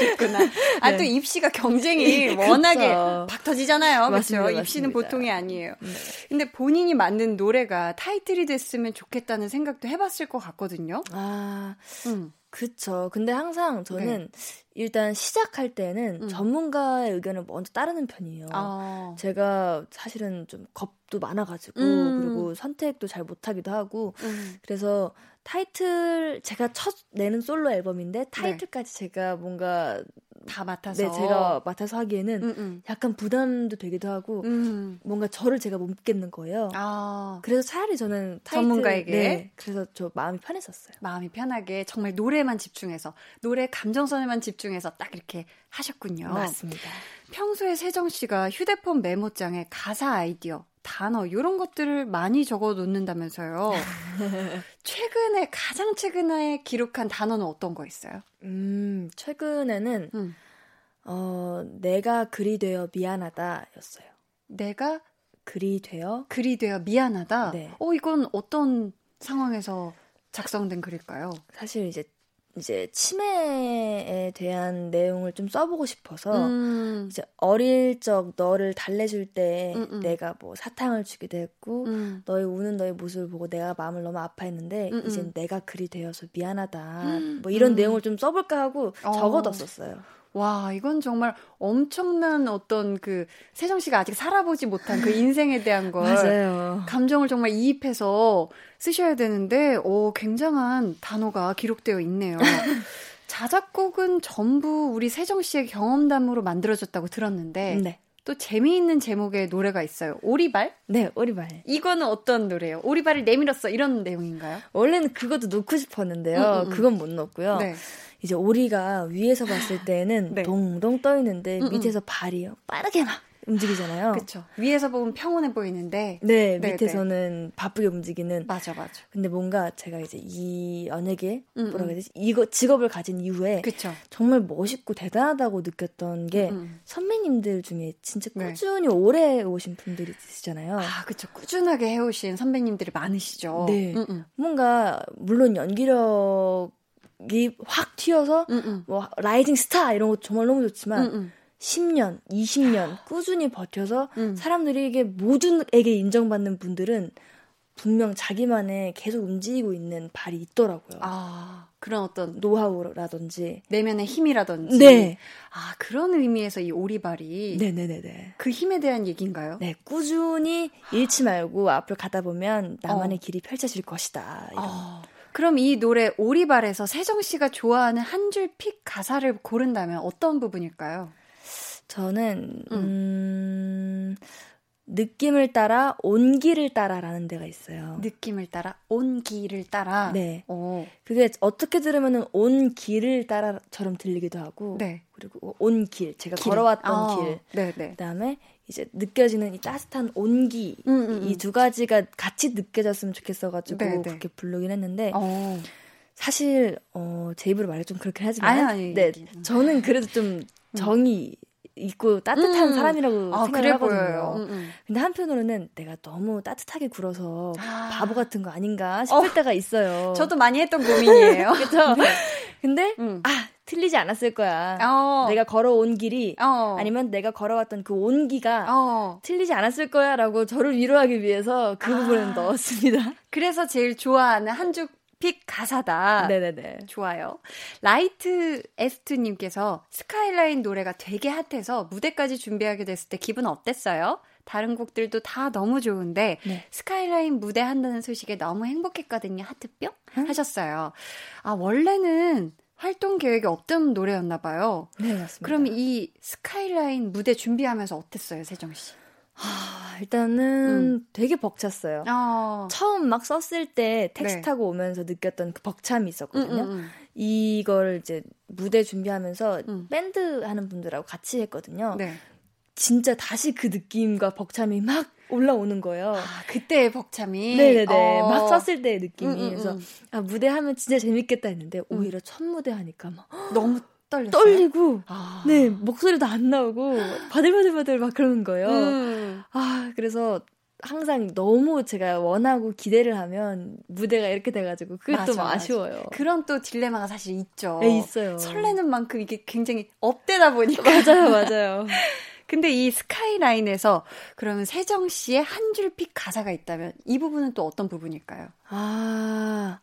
그렇구나. 아, 네. 또 입시가 경쟁이 <laughs> 워낙에 그렇죠. 박 터지잖아요. 그렇죠? 입시는 보통이 아니에요. 네. 근데 본인이 만든 노래가 타이틀이 됐으면 좋겠다는 생각도 해봤을 것 같거든요. 아, 음. 그쵸. 근데 항상 저는 네. 일단 시작할 때는 음. 전문가의 의견을 먼저 따르는 편이에요. 아. 제가 사실은 좀 겁도 많아가지고 음. 그리고 선택도 잘 못하기도 하고 음. 그래서 타이틀 제가 첫 내는 솔로 앨범인데 네. 타이틀까지 네. 제가 뭔가 다 맡아서 네 제가 맡아서 하기에는 음음. 음. 약간 부담도 되기도 하고 음. 뭔가 저를 제가 못 믿겠는 거예요. 아. 그래서 차라리 저는 타이틀, 전문가에게 네, 그래서 저 마음이 편했었어요. 마음이 편하게 정말 노래만 집중해서 노래 감정선에만 집중해서 딱 이렇게 하셨군요. 맞습니다. 평소에 세정 씨가 휴대폰 메모장에 가사 아이디어 단어 이런 것들을 많이 적어 놓는다면서요. <laughs> 최근에 가장 최근에 기록한 단어는 어떤 거 있어요? 음, 최근에는 음. 어, 내가 글이 되어 미안하다였어요. 내가 글이 되어 글이 되어 미안하다. 네. 어, 이건 어떤 상황에서 작성된 글일까요? 사실 이제 이제 치매에 대한 내용을 좀 써보고 싶어서 음. 이제 어릴 적 너를 달래줄 때 음음. 음. 내가 뭐 사탕을 주기도 했고 음. 너의 우는 너의 모습을 보고 내가 마음을 너무 아파했는데 음음. 이제 내가 글이 되어서 미안하다 음. 뭐 이런 음. 내용을 좀 써볼까 하고 어. 적어뒀었어요. 와, 이건 정말 엄청난 어떤 그 세정 씨가 아직 살아보지 못한 그 인생에 대한 걸 맞아요. 감정을 정말 이입해서 쓰셔야 되는데 오, 굉장한 단어가 기록되어 있네요. <laughs> 자작곡은 전부 우리 세정 씨의 경험담으로 만들어졌다고 들었는데 네. 또 재미있는 제목의 노래가 있어요. 오리발? 네, 오리발. 이거는 어떤 노래예요? 오리발을 내밀었어 이런 내용인가요? 원래는 그것도 넣고 싶었는데요. 음, 음, 음. 그건 못 넣었고요. 네. 이제 오리가 위에서 봤을 때는 네. 동동 떠 있는데 음, 음. 밑에서 발이요 빠르게 막 움직이잖아요. 그렇죠. 위에서 보면 평온해 보이는데 네, 네 밑에서는 네. 바쁘게 움직이는. 맞아, 맞아. 근데 뭔가 제가 이제 이 연예계 음, 뭐라 그래야 되지? 이거 직업을 가진 이후에 그쵸. 정말 멋있고 대단하다고 느꼈던 게 음, 음. 선배님들 중에 진짜 네. 꾸준히 네. 오래 오신 분들이 있으시잖아요. 아, 그렇죠. 꾸준하게 해 오신 선배님들이 많으시죠. 네. 음, 음. 뭔가 물론 연기력 이 확 튀어서 음음. 뭐 rising star 이런 거 정말 너무 좋지만 음음. 10년, 20년 꾸준히 버텨서 음. 사람들이 이게 모두에게 인정받는 분들은 분명 자기만의 계속 움직이고 있는 발이 있더라고요. 아, 그런 어떤 노하우라든지 내면의 힘이라든지. 네. 아, 그런 의미에서 이 오리발이 네 네 네 네. 그 힘에 대한 얘기인가요? 네, 꾸준히 잃지 말고 앞으로 가다 보면 나만의 어. 길이 펼쳐질 것이다. 이런. 어. 그럼 이 노래 오리발에서 세정 씨가 좋아하는 한 줄 pick 가사를 고른다면 어떤 부분일까요? 저는 음, 음 느낌을 따라 온기를 따라라는 데가 있어요. 느낌을 따라 온기를 따라. 네. 오. 그게 어떻게 들으면은 온 길을 따라처럼 들리기도 하고. 네. 그리고 온 길, 제가 길. 걸어왔던 아, 길. 네, 네. 그다음에 이제 느껴지는 이 따뜻한 온기 음, 음, 음. 이두 가지가 같이 느껴졌으면 좋겠어가지고 네, 네. 그렇게 부르긴 했는데. 오. 어. 사실 어, 제 입으로 말해 좀 그렇게 하지만 아니, 아니, 네, 저는 그래도 좀 음. 정이 있고 따뜻한 음. 사람이라고 아, 생각을 하거든요. 음, 음. 근데 한편으로는 내가 너무 따뜻하게 굴어서 아. 바보 같은 거 아닌가 싶을 어. 때가 있어요. 저도 많이 했던 고민이에요. <laughs> 그렇죠. 네. 근데 음. 아 틀리지 않았을 거야. 어. 내가 걸어온 길이 어. 아니면 내가 걸어왔던 그 온기가 어. 틀리지 않았을 거야라고 저를 위로하기 위해서 그 아. 부분을 넣었습니다. <laughs> 그래서 제일 좋아하는 한 줄 pick 가사다. 네네네. 좋아요. 라이트 에스트님께서 스카이라인 노래가 되게 핫해서 무대까지 준비하게 됐을 때 기분 어땠어요? 다른 곡들도 다 너무 좋은데 네. 스카이라인 무대 한다는 소식에 너무 행복했거든요. 하트뿅 응? 하셨어요. 아 원래는 활동 계획이 없던 노래였나 봐요. 네 맞습니다. 그럼 이 스카이라인 무대 준비하면서 어땠어요, 세정 씨? 아, 일단은 음. 되게 벅찼어요. 어. 처음 막 썼을 때 택시 네. 타고 오면서 느꼈던 그 벅참이 있었거든요. 음, 음, 음. 이걸 이제 무대 준비하면서 음. 밴드 하는 분들하고 같이 했거든요. 네. 진짜 다시 그 느낌과 벅참이 막 올라오는 거예요. 아, 그때의 벅참이. 네네네. 어. 막 썼을 때의 느낌이. 음, 그래서 아, 무대 하면 진짜 재밌겠다 했는데 오히려 첫 무대 하니까 막 너무 떨렸어요? 떨리고 아. 네 목소리도 안 나오고 바들바들바들 막 그러는 거예요. 음. 아 그래서 항상 너무 제가 원하고 기대를 하면 무대가 이렇게 돼가지고 그게 맞아, 좀 아쉬워요. 맞아. 그런 또 딜레마가 사실 있죠. 네, 있어요. 설레는 만큼 이게 굉장히 업되다 보니까. 맞아요, 맞아요. <laughs> 근데 이 스카이라인에서 그러면 세정 씨의 한 줄픽 가사가 있다면 이 부분은 또 어떤 부분일까요? 아,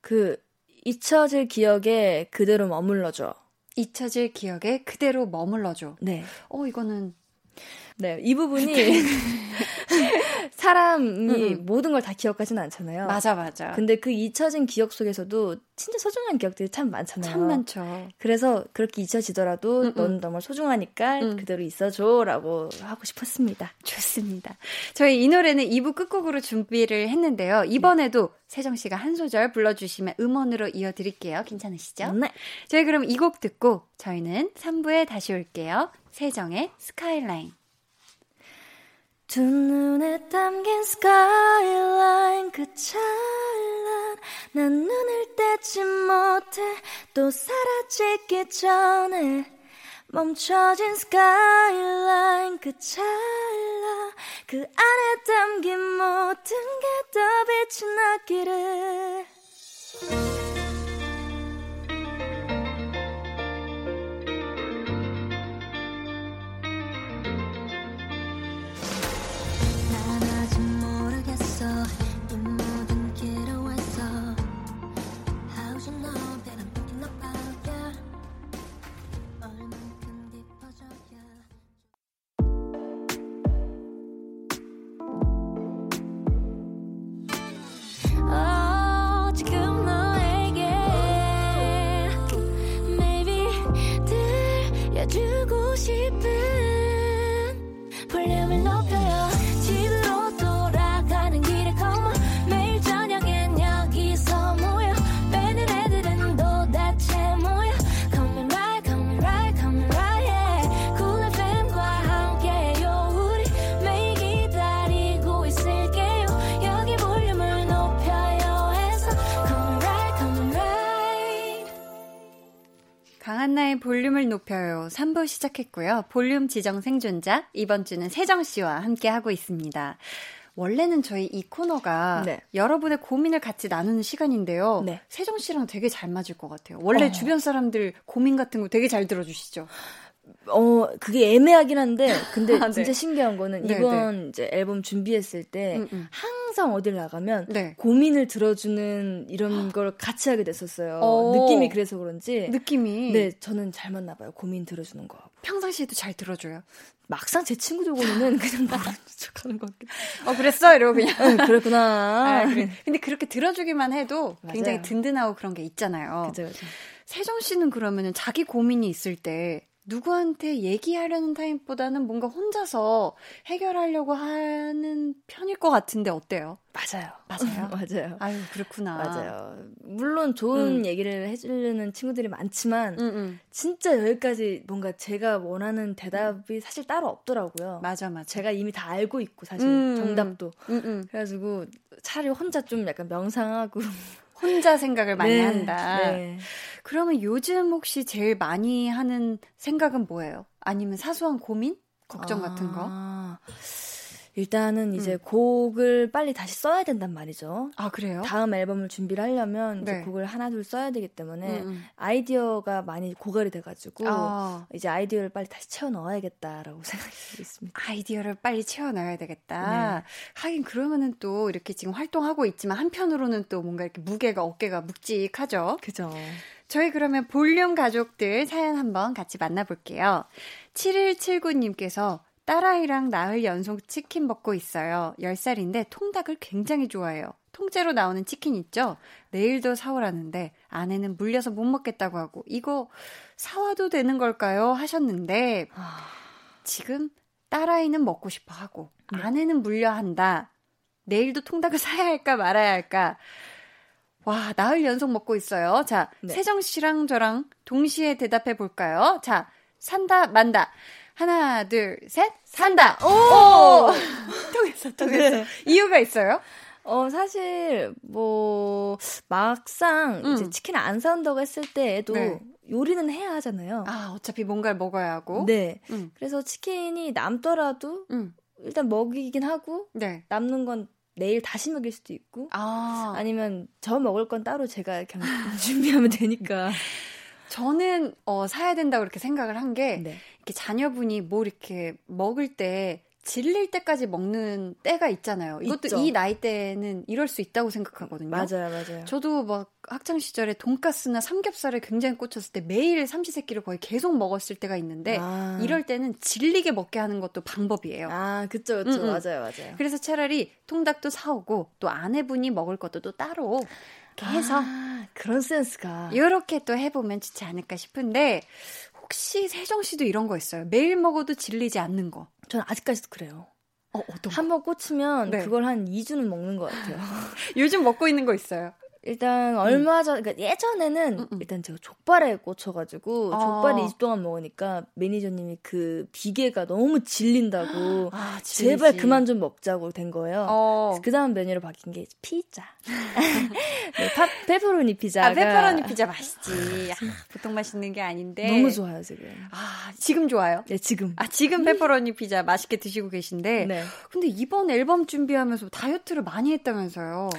그 잊혀질 기억에 그대로 머물러줘. 잊혀질 기억에 그대로 머물러줘. 네. 어, 이거는 네, 이 부분이 <laughs> <laughs> 사람이 음. 모든 걸 다 기억하진 않잖아요. 맞아, 맞아. 근데 그 잊혀진 기억 속에서도 진짜 소중한 기억들이 참 많잖아요. 참 많죠. 그래서 그렇게 잊혀지더라도 음, 넌 정말 소중하니까 음. 그대로 있어줘라고 하고 싶었습니다. 좋습니다. 저희 이 노래는 2부 끝곡으로 준비를 했는데요. 이번에도 네. 세정 씨가 한 소절 불러주시면 음원으로 이어드릴게요. 괜찮으시죠? 네. 저희 그럼 이 곡 듣고 저희는 3부에 다시 올게요. 세정의 스카이라인. 두 눈에 담긴 스카이라인 그 찬란 난 눈을 떼지 못해 또 사라지기 전에 멈춰진 스카이라인 그 찰나 그 안에 담긴 모든 게 더 빛이 나기를 한나의 볼륨을 높여요. 3부 시작했고요. 볼륨 지정 생존자, 이번 주는 세정씨와 함께 하고 있습니다. 원래는 저희 이 코너가 네. 여러분의 고민을 같이 나누는 시간인데요. 네. 세정 씨랑 되게 잘 맞을 것 같아요. 원래 어. 주변 사람들 고민 같은 거 되게 잘 들어주시죠? 어, 그게 애매하긴 한데, 근데 <laughs> 아, 네. 진짜 신기한 거는 네, 이번 네. 이제 앨범 준비했을 때 음, 음. 항상 어딜 나가면 네. 고민을 들어주는 이런 걸 같이 하게 됐었어요. 오. 어. 느낌이 그래서 그런지. 느낌이? 네, 저는 잘 맞나 봐요. 고민 들어주는 거. 평상시에도 잘 들어줘요. 막상 제 친구들 보면은 그냥 <laughs> 모르는 척 하는 것 같긴 어, 그랬어? 이러고 그냥. 응, 그랬구나. 아, 그래. 근데 그렇게 들어주기만 해도 맞아요. 굉장히 든든하고 그런 게 있잖아요. 그죠, 그죠. 세정 씨는 그러면은 자기 고민이 있을 때 누구한테 얘기하려는 타입보다는 뭔가 혼자서 해결하려고 하는 편일 것 같은데 어때요? 맞아요. 맞아요. <laughs> 맞아요. 아유, 그렇구나. 맞아요. 물론 좋은 음. 얘기를 해주려는 친구들이 많지만, 음, 음. 진짜 여기까지 뭔가 제가 원하는 대답이 사실 따로 없더라고요. 맞아, 맞아. 제가 이미 다 알고 있고, 사실 음. 정답도. 음, 음. 그래가지고 차라리 혼자 좀 약간 명상하고. 혼자 생각을 많이 네, 한다. 네. 그러면 요즘 혹시 제일 많이 하는 생각은 뭐예요? 아니면 사소한 고민? 걱정 아, 같은 거? 일단은 이제 음. 곡을 빨리 다시 써야 된단 말이죠. 아, 그래요? 다음 앨범을 준비를 하려면 네. 이제 곡을 하나 둘 써야 되기 때문에 음, 음. 아이디어가 많이 고갈이 돼가지고 아. 이제 아이디어를 빨리 다시 채워 넣어야겠다라고 <laughs> 생각하고 있습니다. 아이디어를 빨리 채워 넣어야 되겠다. 네. 하긴 그러면은 또 이렇게 지금 활동하고 있지만 한편으로는 또 뭔가 이렇게 무게가 어깨가 묵직하죠. 그죠. 저희 그러면 볼륨 가족들 사연 한번 같이 만나볼게요. 7179님께서 딸아이랑 나흘 연속 치킨 먹고 있어요. 10살인데 통닭을 굉장히 좋아해요. 통째로 나오는 치킨 있죠? 내일도 사오라는데 아내는 물려서 못 먹겠다고 하고 이거 사와도 되는 걸까요? 하셨는데 지금 딸아이는 먹고 싶어 하고 네. 아내는 물려 한다. 내일도 통닭을 <laughs> 사야 할까 말아야 할까? 와, 나흘 연속 먹고 있어요. 자, 네. 세정 씨랑 저랑 동시에 대답해 볼까요? 자, 산다, 만다. 하나, 둘, 셋. 산다. 오! 오! 통했어, 통했어. 네. 이유가 있어요? 어, 사실, 뭐, 막상 음. 이제 치킨을 안 사온다고 했을 때에도 네. 요리는 해야 하잖아요. 아, 어차피 뭔가를 먹어야 하고. 네. 음. 그래서 치킨이 남더라도 음. 일단 먹이긴 하고, 네. 남는 건 내일 다시 먹일 수도 있고, 아. 아니면 저 먹을 건 따로 제가 그냥 <laughs> 준비하면 되니까. 저는 어 사야 된다고 그렇게 생각을 한 게 네. 이렇게 자녀분이 뭐 이렇게 먹을 때 질릴 때까지 먹는 때가 있잖아요. 이것도 있죠. 이 나이 때는 이럴 수 있다고 생각하거든요. 맞아요, 맞아요. 저도 막 학창 시절에 돈가스나 삼겹살을 굉장히 꽂혔을 때 매일 삼시세끼를 거의 계속 먹었을 때가 있는데 아. 이럴 때는 질리게 먹게 하는 것도 방법이에요. 아, 그쵸, 그쵸. 음, 음. 맞아요, 맞아요. 그래서 차라리 통닭도 사오고 또 아내분이 먹을 것도 또 따로 이렇게 해서 아, 그런 센스가 이렇게 또 해보면 좋지 않을까 싶은데 혹시 세정 씨도 이런 거 있어요? 매일 먹어도 질리지 않는 거. 저는 아직까지도 그래요. 어, 어떤 한번 꽂히면 네. 그걸 한 2주는 먹는 것 같아요. <laughs> 요즘 먹고 있는 거 있어요? 일단 얼마 전, 그러니까 예전에는 음, 음. 일단 제가 족발에 꽂혀가지고 아. 족발을 2주 동안 먹으니까 매니저님이 그 비계가 너무 질린다고 <gasps> 아, 제발 그만 좀 먹자고 된 거예요. 어. 그 다음 메뉴로 바뀐 게 피자. <laughs> <laughs> 네, 파, 페퍼로니 피자가. 아, 페퍼로니 피자 맛있지. <laughs> 아, 보통 맛있는 게 아닌데. 너무 좋아요 지금. 아 지금 좋아요? 네 지금. 아 지금 페퍼로니 피자 맛있게 드시고 계신데. 네. 근데 이번 앨범 준비하면서 다이어트를 많이 했다면서요?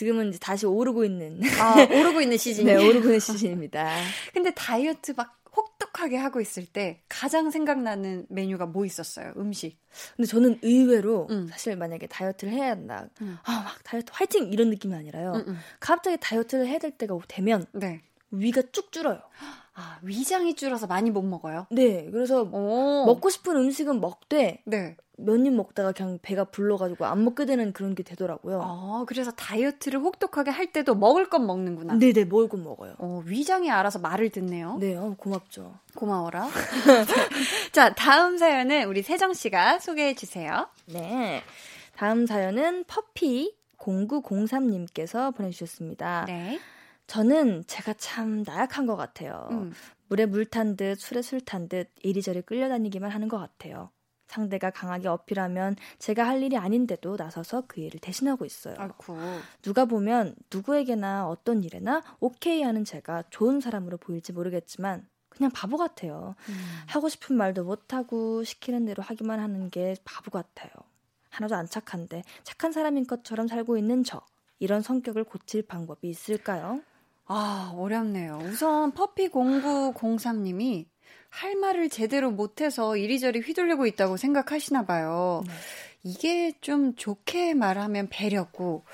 지금은 이제 다시 오르고 있는. 아, <laughs> 오르고 있는 시즌. 네, 오르고 있는 시즌입니다. <laughs> 근데 다이어트 막 혹독하게 하고 있을 때 가장 생각나는 메뉴가 뭐 있었어요? 음식. 근데 저는 의외로 음. 사실 만약에 다이어트를 해야 한다. 음. 아, 막 다이어트 화이팅 이런 느낌이 아니라요. 음, 음. 갑자기 다이어트를 해야 될 때가 되면 네. 위가 쭉 줄어요. 아, 위장이 줄어서 많이 못 먹어요? 네. 그래서 오. 먹고 싶은 음식은 먹되 네. 몇입 먹다가 그냥 배가 불러가지고 안 먹게 되는 그런 게 되더라고요. 아, 그래서 다이어트를 혹독하게 할 때도 먹을 건 먹는구나. 네네, 먹을 건 먹어요. 어, 위장이 알아서 말을 듣네요. 네, 어, 고맙죠. 고마워라. <laughs> 자, 다음 사연은 우리 세정씨가 소개해 주세요. 네. 다음 사연은 퍼피 0903님께서 보내주셨습니다. 네. 저는 제가 참 나약한 것 같아요. 음. 물에 물 탄 듯, 술에 술 탄 듯, 이리저리 끌려다니기만 하는 것 같아요. 상대가 강하게 어필하면 제가 할 일이 아닌데도 나서서 그 일을 대신하고 있어요. 아이고. 누가 보면 누구에게나 어떤 일에나 오케이 하는 제가 좋은 사람으로 보일지 모르겠지만 그냥 바보 같아요. 음. 하고 싶은 말도 못하고 시키는 대로 하기만 하는 게 바보 같아요. 하나도 안 착한데 착한 사람인 것처럼 살고 있는 저. 이런 성격을 고칠 방법이 있을까요? 아, 어렵네요. 우선 퍼피0903님이 할 말을 제대로 못해서 이리저리 휘둘리고 있다고 생각하시나 봐요. 네. 이게 좀 좋게 말하면 배려고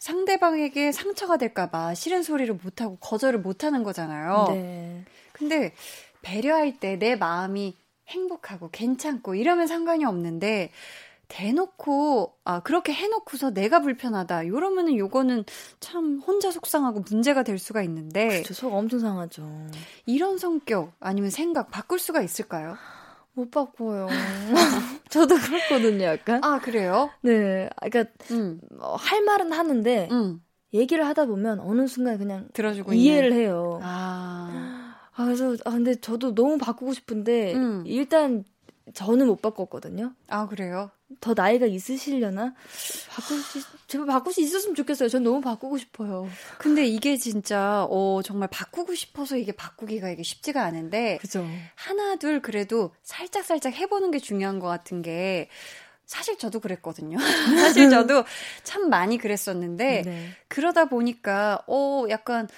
상대방에게 상처가 될까봐 싫은 소리를 못하고 거절을 못하는 거잖아요. 네. 근데 배려할 때 내 마음이 행복하고 괜찮고 이러면 상관이 없는데 대놓고 아 그렇게 해놓고서 내가 불편하다 이러면은 요거는 참 혼자 속상하고 문제가 될 수가 있는데 그렇죠 속 엄청 상하죠 이런 성격 아니면 생각 바꿀 수가 있을까요? 못 바꿔요. <laughs> 저도 그렇거든요, 약간. 아, 그래요? 네. 그러니까, 음. 어, 할 말은 하는데, 음. 얘기를 하다 보면 어느 순간 그냥 들어주고 이해를 있는. 해요. 아. 아, 그래서, 아, 근데 저도 너무 바꾸고 싶은데, 음. 일단 저는 못 바꿨거든요. 아, 그래요? 더 나이가 있으시려나? 바꿀 수, 제발 바꿀 수 있었으면 좋겠어요. 전 너무 바꾸고 싶어요. 근데 이게 진짜, 어, 정말 바꾸고 싶어서 이게 바꾸기가 이게 쉽지가 않은데. 그죠. 하나, 둘 그래도 살짝살짝 해보는 게 중요한 것 같은 게, 사실 저도 그랬거든요. <laughs> 사실 저도 참 많이 그랬었는데, 네. 그러다 보니까, 어, 약간,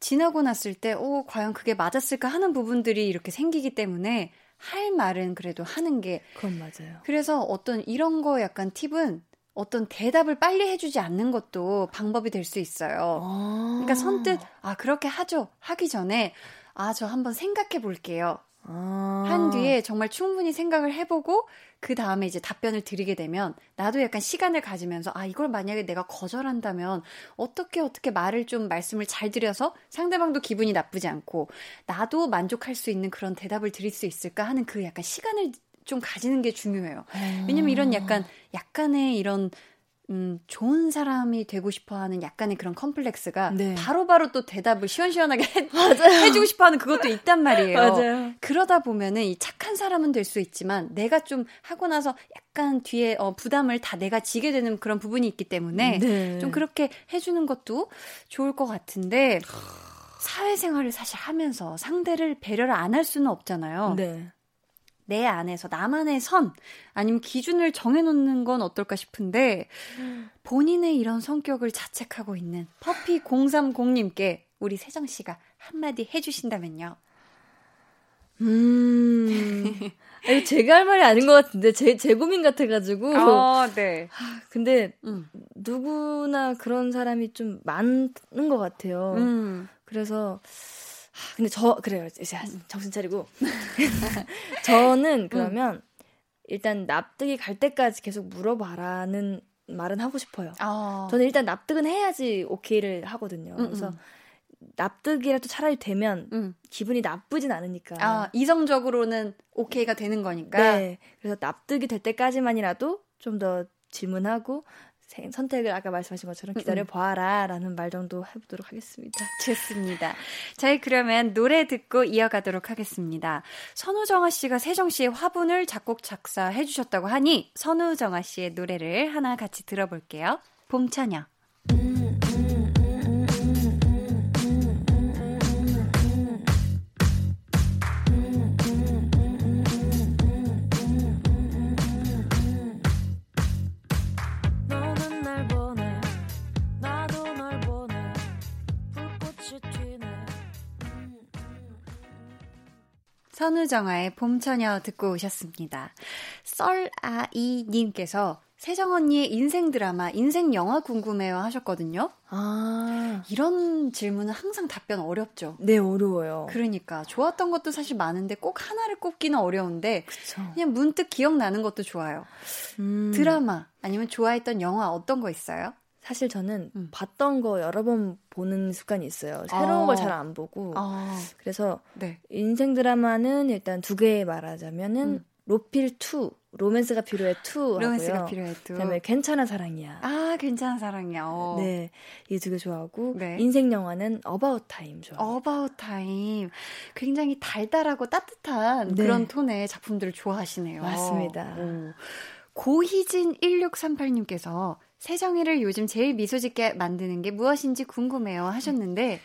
지나고 났을 때, 어, 과연 그게 맞았을까 하는 부분들이 이렇게 생기기 때문에, 할 말은 그래도 하는 게. 그건 맞아요. 그래서 어떤 이런 거 약간 팁은 어떤 대답을 빨리 해주지 않는 것도 방법이 될 수 있어요. 아~ 그러니까 선뜻, 아, 그렇게 하죠. 하기 전에, 아, 저 한번 생각해 볼게요. 아~ 한 뒤에 정말 충분히 생각을 해보고 그 다음에 이제 답변을 드리게 되면 나도 약간 시간을 가지면서 아 이걸 만약에 내가 거절한다면 어떻게 어떻게 말을 좀 말씀을 잘 드려서 상대방도 기분이 나쁘지 않고 나도 만족할 수 있는 그런 대답을 드릴 수 있을까 하는 그 약간 시간을 좀 가지는 게 중요해요. 왜냐면 이런 약간 약간의 이런 음, 좋은 사람이 되고 싶어 하는 약간의 그런 컴플렉스가 네. 바로바로 또 대답을 시원시원하게 해, <laughs> 해주고 싶어 하는 그것도 있단 말이에요. 맞아요. 그러다 보면은 이 착한 사람은 될 수 있지만 내가 좀 하고 나서 약간 뒤에 어, 부담을 다 내가 지게 되는 그런 부분이 있기 때문에 네. 좀 그렇게 해주는 것도 좋을 것 같은데 사회생활을 사실 하면서 상대를 배려를 안 할 수는 없잖아요. 네. 내 안에서 나만의 선 아니면 기준을 정해놓는 건 어떨까 싶은데 본인의 이런 성격을 자책하고 있는 퍼피 030님께 우리 세정 씨가 한마디 해주신다면요. 음. 이거 제가 할 말이 아닌 것 같은데 제, 제 고민 같아가지고. 어, 네. 근데 음. 누구나 그런 사람이 좀 많은 것 같아요. 음. 그래서 근데 저 그래요. 이제 정신 차리고 <laughs> 저는 그러면 음. 일단 납득이 갈 때까지 계속 물어봐라는 말은 하고 싶어요. 어. 저는 일단 납득은 해야지 오케이를 하거든요. 음, 그래서 음. 납득이라도 차라리 되면 음. 기분이 나쁘진 않으니까. 아, 이성적으로는 오케이가 되는 거니까. 네. 그래서 납득이 될 때까지만이라도 좀 더 질문하고 선택을 아까 말씀하신 것처럼 기다려 봐라 라는 말 정도 해보도록 하겠습니다. 좋습니다. 저희 그러면 노래 듣고 이어가도록 하겠습니다. 선우정아 씨가 세정 씨의 화분을 작곡 작사해 주셨다고 하니 선우정아 씨의 노래를 하나 같이 들어볼게요. 봄처녀. 선우정아의 봄처녀 듣고 오셨습니다. 썰아이님께서 세정 언니의 인생 드라마, 인생 영화 궁금해요 하셨거든요. 아. 이런 질문은 항상 답변 어렵죠. 네, 어려워요. 그러니까. 좋았던 것도 사실 많은데 꼭 하나를 꼽기는 어려운데. 그쵸. 그냥 문득 기억나는 것도 좋아요. 음. 드라마, 아니면 좋아했던 영화 어떤 거 있어요? 사실 저는 음. 봤던 거 여러 번 보는 습관이 있어요. 새로운 아. 걸잘 안 보고. 아. 그래서 네. 인생 드라마는 일단 두 개 말하자면은 음. 로필 2, 로맨스가 필요해 2 로맨스가 필요해 2. 그다음에 괜찮은 사랑이야. 아, 괜찮은 사랑이야. 어. 네. 이 두 개 좋아하고 네. 인생 영화는 About Time 좋아해요. About Time. 굉장히 달달하고 따뜻한 네. 그런 톤의 작품들을 좋아하시네요. 맞습니다. 오. 고희진 1638님께서 세정이를 요즘 제일 미소 짓게 만드는 게 무엇인지 궁금해요 하셨는데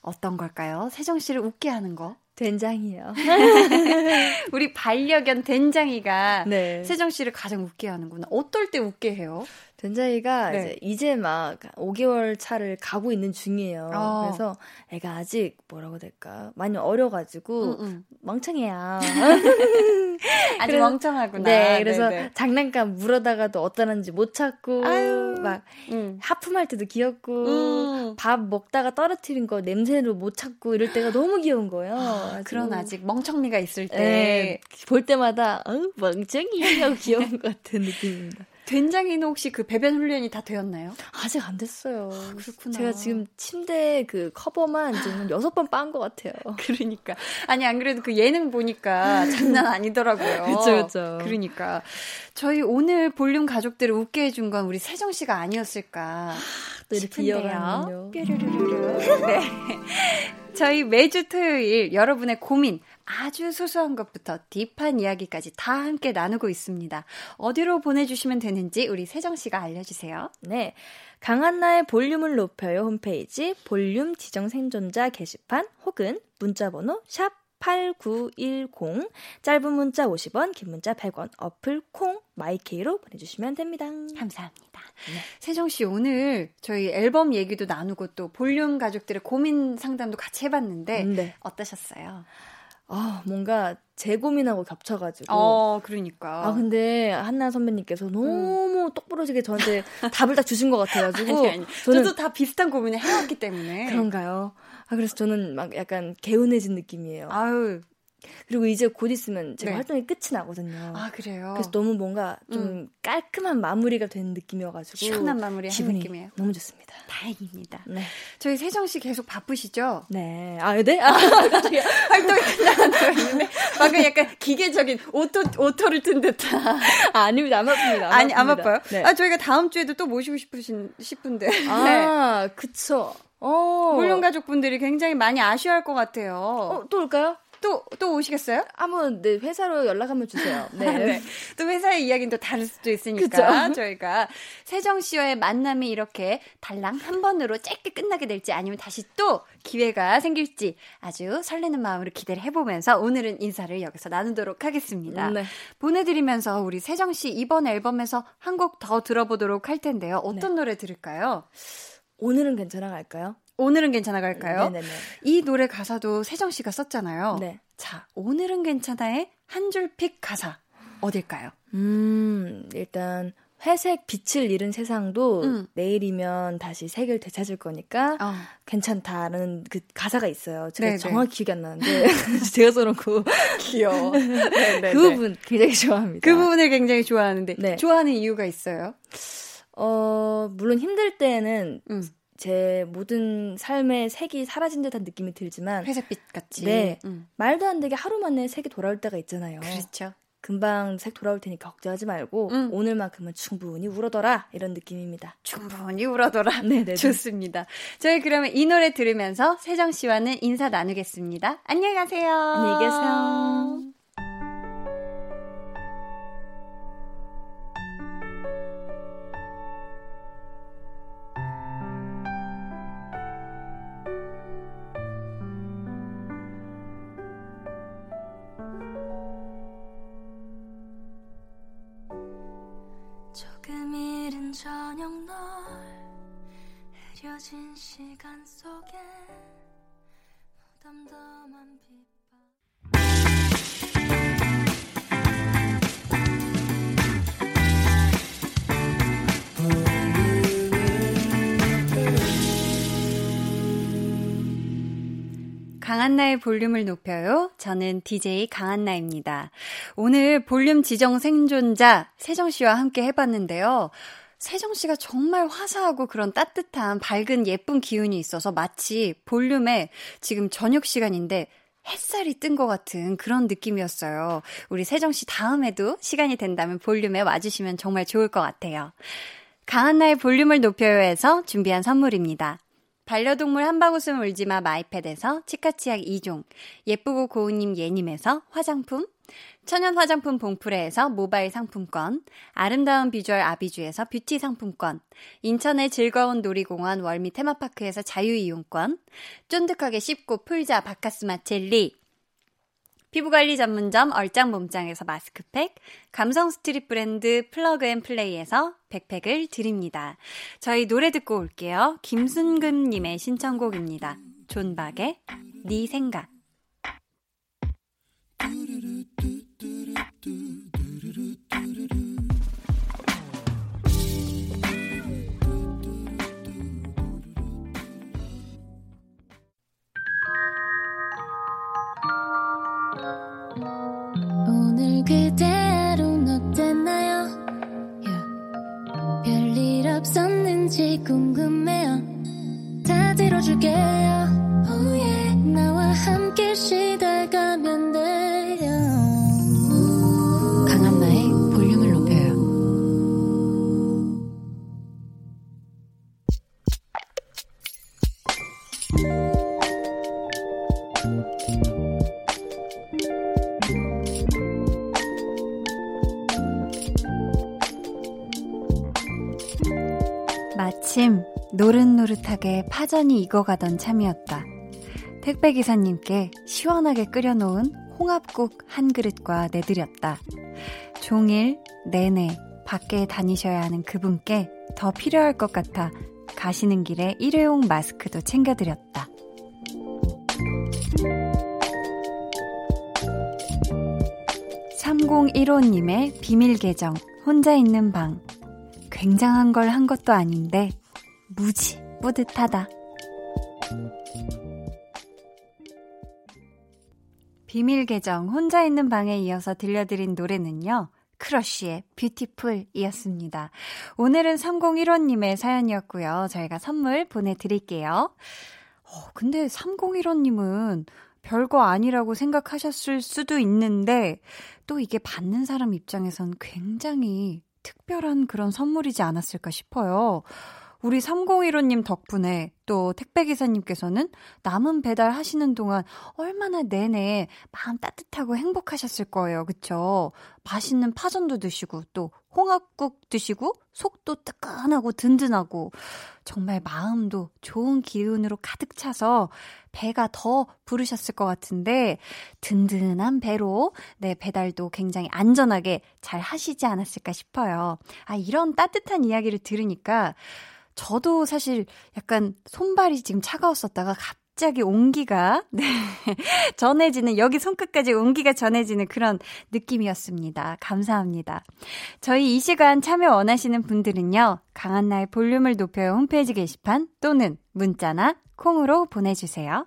어떤 걸까요? 세정 씨를 웃게 하는 거? 된장이요. <laughs> 우리 반려견 된장이가 네. 세정 씨를 가장 웃게 하는구나. 어떨 때 웃게 해요? 전자이가 네. 이제 이제 막 5개월 차를 가고 있는 중이에요. 어. 그래서 애가 아직 뭐라고 될까 많이 어려가지고 음, 음. 멍청해요. <laughs> 아직 그래서, 멍청하구나. 네, 그래서 네네. 장난감 물어다가도 어떠한지 못 찾고 아유, 막 음. 하품할 때도 귀엽고 음. 밥 먹다가 떨어뜨린 거 냄새로 못 찾고 이럴 때가 너무 귀여운 거예요. 아, 그런 아직 멍청미가 있을 때 네, 볼 때마다 어, 멍청이 하고 <laughs> 귀여운 것 같은 느낌입니다. 된장이는 혹시 그 배변 훈련이 다 되었나요? 아직 안 됐어요. 아, 그렇구나. 제가 지금 침대 그 커버만 지금 여섯 번 빤 것 같아요. <laughs> 그러니까. 아니, 안 그래도 그 예능 보니까 장난 아니더라고요. <laughs> 그쵸, 그쵸. 그러니까. 저희 오늘 볼륨 가족들을 웃게 해준 건 우리 세정 씨가 아니었을까. 또 이렇게 이어가는요. 뾰루루루. 네. <laughs> 저희 매주 토요일 여러분의 고민, 아주 소소한 것부터 deep한 이야기까지 다 함께 나누고 있습니다. 어디로 보내주시면 되는지 우리 세정씨가 알려주세요. 네. 강한나의 볼륨을 높여요 홈페이지 볼륨 지정 생존자 게시판 혹은 문자번호 샵 8910 짧은 문자 50원 긴 문자 100원 어플 콩 마이케이로 보내주시면 됩니다. 감사합니다. 네. 세정씨 오늘 저희 앨범 얘기도 나누고 또 볼륨 가족들의 고민 상담도 같이 해봤는데 네. 어떠셨어요? 아, 뭔가 제 고민하고 겹쳐가지고. 어, 그러니까. 아, 근데 한나 선배님께서 너무 음. 똑부러지게 저한테 답을 딱 주신 것 같아가지고. 아니, 아니. 저는 저도 다 비슷한 고민을 해왔기 때문에. 그런가요? 아, 그래서 저는 막 약간 개운해진 느낌이에요. 아유, 그리고 이제 곧 있으면 제가 네. 활동이 끝이 나거든요. 아 그래요. 그래서 너무 뭔가 좀 음. 깔끔한 마무리가 된 느낌이어가지고 시원한 마무리 한 느낌이에요. 너무 좋습니다. 다행입니다. 네. 저희 세정 씨 계속 바쁘시죠? 네. 아 네? 아, <laughs> 활동이 끝나는 거 있는데 방금 약간 기계적인 오토 오토를 튼 듯한. 아, 아닙니다. 안 바쁩니다. 안 아니 안 바빠요? 네. 아 저희가 다음 주에도 또 모시고 싶으신 싶은데. 아 <laughs> 네. 그쵸. 어. 물론 가족분들이 굉장히 많이 아쉬워할 것 같아요. 어, 또 올까요? 또, 또 오시겠어요? 한번, 네, 회사로 연락 한번 주세요. 네. <laughs> 네. 또 회사의 이야기는 또 다를 수도 있으니까. <laughs> 저희가 세정 씨와의 만남이 이렇게 달랑 한 번으로 짧게 끝나게 될지 아니면 다시 또 기회가 생길지 아주 설레는 마음으로 기대를 해보면서 오늘은 인사를 여기서 나누도록 하겠습니다. 네. 보내드리면서 우리 세정 씨 이번 앨범에서 한 곡 더 들어보도록 할 텐데요. 어떤 네. 노래 들을까요? 오늘은 괜찮아 갈까요? 오늘은 괜찮아 갈까요? 네네네. 이 노래 가사도 세정 씨가 썼잖아요. 네. 자, 오늘은 괜찮아의 한 줄 픽 가사 어딜까요? 음, 일단 회색 빛을 잃은 세상도 음. 내일이면 다시 색을 되찾을 거니까 어. 괜찮다라는 그 가사가 있어요. 제가 네네. 정확히 기억이 안 나는데 <laughs> <laughs> 제가 써놓고 귀여워. <laughs> 그 부분 굉장히 좋아합니다. 그 부분을 굉장히 좋아하는데 네. 좋아하는 이유가 있어요? 어 물론 힘들 때는 음. 제 모든 삶의 색이 사라진 듯한 느낌이 들지만 회색빛 같이 네 음. 말도 안 되게 하루 만에 색이 돌아올 때가 있잖아요. 그렇죠. 금방 색 돌아올 테니까 걱정하지 말고 음. 오늘만큼은 충분히 울어둬라 이런 느낌입니다. 충분히 울어둬라. <laughs> 네, 좋습니다. 저희 그러면 이 노래 들으면서 세정 씨와는 인사 나누겠습니다. 안녕히 가세요. 안녕히 계세요. 강한나의 볼륨을 높여요. 저는 DJ 강한나입니다. 오늘 볼륨 지정 생존자 세정 씨와 함께 해봤는데요. 세정 씨가 정말 화사하고 그런 따뜻한 밝은 예쁜 기운이 있어서 마치 볼륨에 지금 저녁 시간인데 햇살이 뜬 것 같은 그런 느낌이었어요. 우리 세정 씨 다음에도 시간이 된다면 볼륨에 와주시면 정말 좋을 것 같아요. 강한나의 볼륨을 높여요에서 준비한 선물입니다. 반려동물 한방웃음 울지마 마이패드에서 치카치약 2종, 예쁘고 고운님 예님에서 화장품, 천연 화장품 봉프레에서 모바일 상품권, 아름다운 비주얼 아비주에서 뷰티 상품권, 인천의 즐거운 놀이공원 월미 테마파크에서 자유이용권, 쫀득하게 씹고 풀자 바카스마 젤리, 피부관리 전문점 얼짱몸짱에서 마스크팩, 감성 street 브랜드 플러그앤플레이에서 백팩을 드립니다. 저희 노래 듣고 올게요. 김순금님의 신청곡입니다. 존박의 네 생각. 파전이 익어가던 참이었다. 택배기사님께 시원하게 끓여놓은 홍합국 한 그릇과 내드렸다. 종일 내내 밖에 다니셔야 하는 그분께 더 필요할 것 같아 가시는 길에 일회용 마스크도 챙겨드렸다. (3015님의) 비밀 계정 혼자 있는 방 굉장한 걸 한 것도 아닌데 무지 뿌듯하다. 비밀 계정 혼자 있는 방에 이어서 들려드린 노래는요. 크러쉬의 뷰티풀이었습니다. 오늘은 3015님의 사연이었고요. 저희가 선물 보내드릴게요. 어, 근데 3015님은 별거 아니라고 생각하셨을 수도 있는데 또 이게 받는 사람 입장에선 굉장히 특별한 그런 선물이지 않았을까 싶어요. 우리 3015님 덕분에 또 택배기사님께서는 남은 배달 하시는 동안 얼마나 내내 마음 따뜻하고 행복하셨을 거예요. 그쵸? 맛있는 파전도 드시고 또 홍합국 드시고 속도 뜨끈하고 든든하고 정말 마음도 좋은 기운으로 가득 차서 배가 더 부르셨을 것 같은데 든든한 배로 내 네, 배달도 굉장히 안전하게 잘 하시지 않았을까 싶어요. 아, 이런 따뜻한 이야기를 들으니까 저도 사실 약간 손발이 지금 차가웠었다가 갑자기 온기가 네, <laughs> 전해지는 여기 손끝까지 온기가 전해지는 그런 느낌이었습니다. 감사합니다. 저희 이 시간 참여 원하시는 분들은요. 강한나의 볼륨을 높여요 홈페이지 게시판 또는 문자나 콩으로 보내주세요.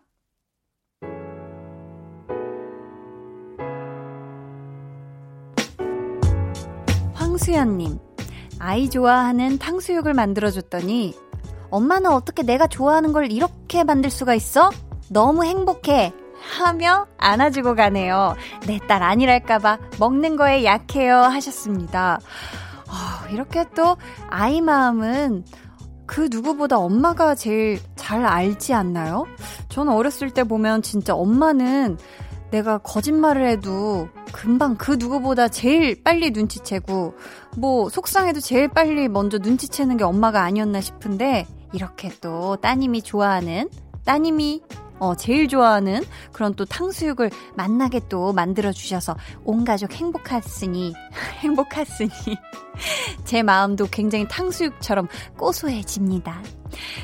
황수연님 아이 좋아하는 탕수육을 만들어줬더니 엄마는 어떻게 내가 좋아하는 걸 이렇게 만들 수가 있어? 너무 행복해. 하며 안아주고 가네요. 내 딸 아니랄까봐 먹는 거에 약해요. 하셨습니다. 어, 이렇게 또 아이 마음은 그 누구보다 엄마가 제일 잘 알지 않나요? 저는 어렸을 때 보면 진짜 엄마는 내가 거짓말을 해도 금방 그 누구보다 제일 빨리 눈치채고 뭐 속상해도 제일 빨리 먼저 눈치채는 게 엄마가 아니었나 싶은데 이렇게 또 따님이 좋아하는 따님이 어, 제일 좋아하는 그런 또 탕수육을 만나게 또 만들어주셔서 온 가족 행복했으니, <laughs> 행복했으니, <laughs> 제 마음도 굉장히 탕수육처럼 고소해집니다.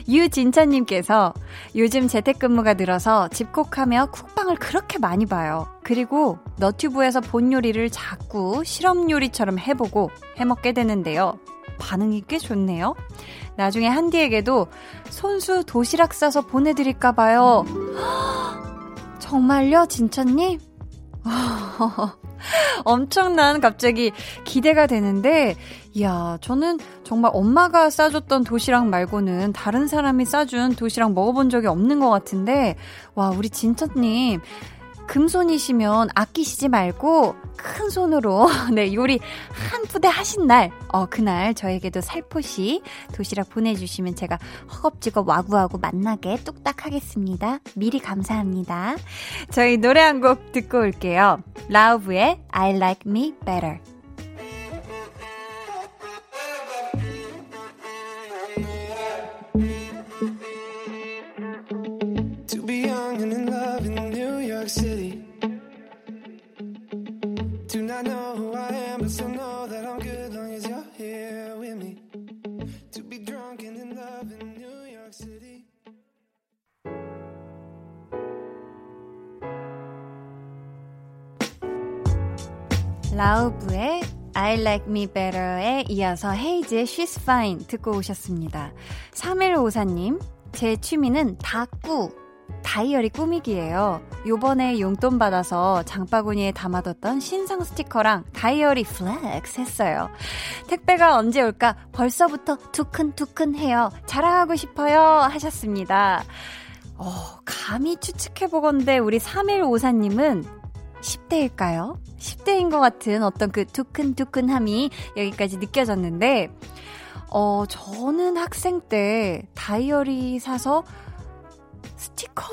유진찬님께서 요즘 재택근무가 늘어서 집콕하며 쿡방을 그렇게 많이 봐요. 그리고 너튜브에서 본 요리를 자꾸 실험 요리처럼 해보고 해먹게 되는데요. 반응이 꽤 좋네요. 나중에 한디에게도 손수 도시락 싸서 보내드릴까봐요. <gasps> 정말요, 진짜님? <laughs> 엄청난 갑자기 기대가 되는데, 이야, 저는 정말 엄마가 싸줬던 도시락 말고는 다른 사람이 싸준 도시락 먹어본 적이 없는 것 같은데, 와, 우리 진짜님, 금손이시면 아끼시지 말고 큰 손으로 <laughs> 네 요리 한 푸대 하신 날, 어 그날 저에게도 살포시 도시락 보내주시면 제가 허겁지겁 와구와구 만나게 뚝딱 하겠습니다. 미리 감사합니다. 저희 노래 한 곡 듣고 올게요. 라우브의 I Like Me Better. Not know who I am, but still know that I'm good long as you're here with me. To be drunk and in love in New York City. 라우브의 I Like Me Better에 이어서 헤이즈의 She's Fine 듣고 오셨습니다. 3154님, 제 취미는 다꾸, 다이어리 꾸미기예요. 요번에 용돈 받아서 장바구니에 담아뒀던 신상 스티커랑 다이어리 플렉스 했어요. 택배가 언제 올까 벌써부터 두근두근해요. 자랑하고 싶어요 하셨습니다. 어, 감히 추측해보건데 우리 3154님은 10대일까요? 10대인 것 같은 어떤 그 두근두근함이 여기까지 느껴졌는데, 어, 저는 학생 때 다이어리 사서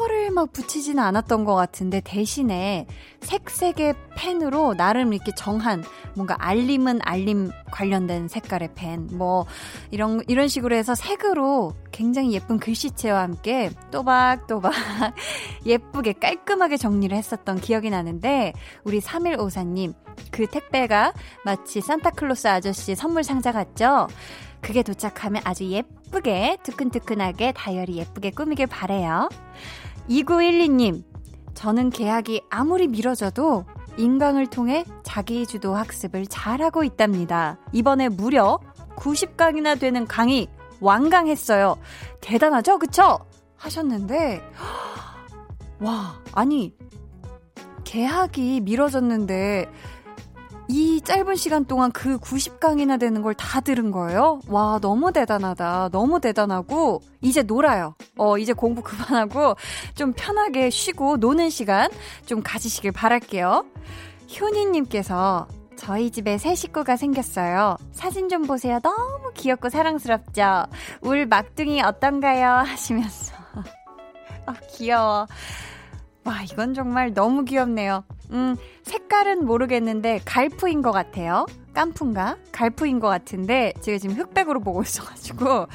스티커를 막 붙이지는 않았던 것 같은데 대신에 색색의 펜으로 나름 이렇게 정한 뭔가 알림은 알림 관련된 색깔의 펜, 뭐 이런 이런 식으로 해서 색으로 굉장히 예쁜 글씨체와 함께 또박또박 <laughs> 예쁘게 깔끔하게 정리를 했었던 기억이 나는데 우리 3154님 그 택배가 마치 산타클로스 아저씨 선물 상자 같죠? 그게 도착하면 아주 예쁘게 뜨끈뜨끈하게 다이어리 예쁘게 꾸미길 바래요. 2912님, 저는 계약이 아무리 미뤄져도 인강을 통해 자기주도 학습을 잘하고 있답니다. 이번에 무려 90강이나 되는 강의 완강했어요. 대단하죠? 그쵸? 하셨는데, <gasps> 와, 아니, 계약이 미뤄졌는데, 이 짧은 시간 동안 그 90강이나 되는 걸 다 들은 거예요? 와, 너무 대단하다. 너무 대단하고, 이제 놀아요. 어, 이제 공부 <laughs> 그만하고, 좀 편하게 쉬고 노는 시간 좀 가지시길 바랄게요. 효니님께서, 저희 집에 새 식구가 생겼어요. 사진 좀 보세요. 너무 귀엽고 사랑스럽죠? 울 막둥이 어떤가요? 하시면서. <laughs> 아, 귀여워. 와, 이건 정말 너무 귀엽네요. 음, 색깔은 모르겠는데 갈프인 것 같아요. 깐푼가? 갈프인 것 같은데 제가 지금 흑백으로 보고 <laughs> 있어가지고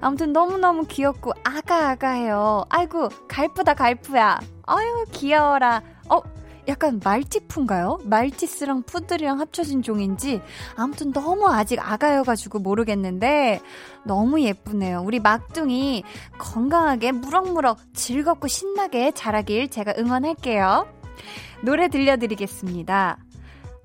아무튼 너무너무 귀엽고 아가아가해요. 아이고 갈프다 갈프야. 아유 귀여워라. 어 약간 말티푸인가요? 말티스랑 푸들이랑 합쳐진 종인지 아무튼 너무 아직 아가여가지고 모르겠는데 너무 예쁘네요. 우리 막둥이 건강하게 무럭무럭 즐겁고 신나게 자라길 제가 응원할게요. 노래 들려드리겠습니다.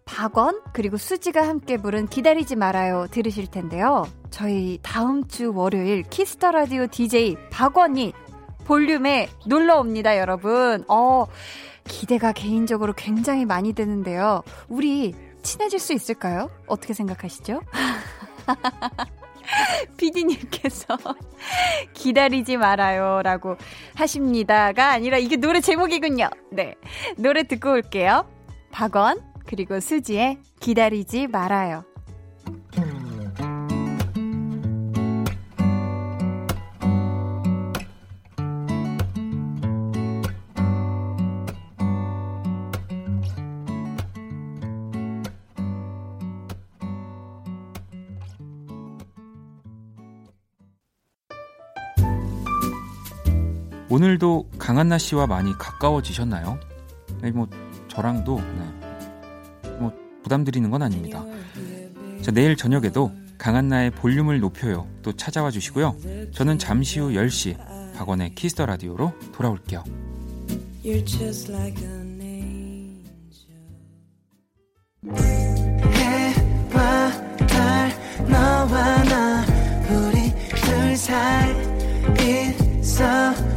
박원 그리고 수지가 함께 부른 기다리지 말아요 들으실 텐데요. 저희 다음 주 월요일 키스 더 라디오 DJ 박원이 볼륨에 놀러 옵니다, 여러분. 어, 기대가 개인적으로 굉장히 많이 되는데요. 우리 친해질 수 있을까요? 어떻게 생각하시죠? <laughs> 피디님께서 <laughs> 기다리지 말아요 라고 하십니다가 아니라 이게 노래 제목이군요. 네. 노래 듣고 올게요. 박원, 그리고 수지의 기다리지 말아요. 오늘도 강한나 씨와 많이 가까워지셨나요? 네, 뭐 저랑도 네. 뭐 부담드리는 건 아닙니다. 자, 내일 저녁에도 강한나의 볼륨을 높여요. 또 찾아와 주시고요. 저는 잠시 후 10시 박원의 키스 더 라디오로 돌아올게요. 너와 나 우리 둘 사이 있어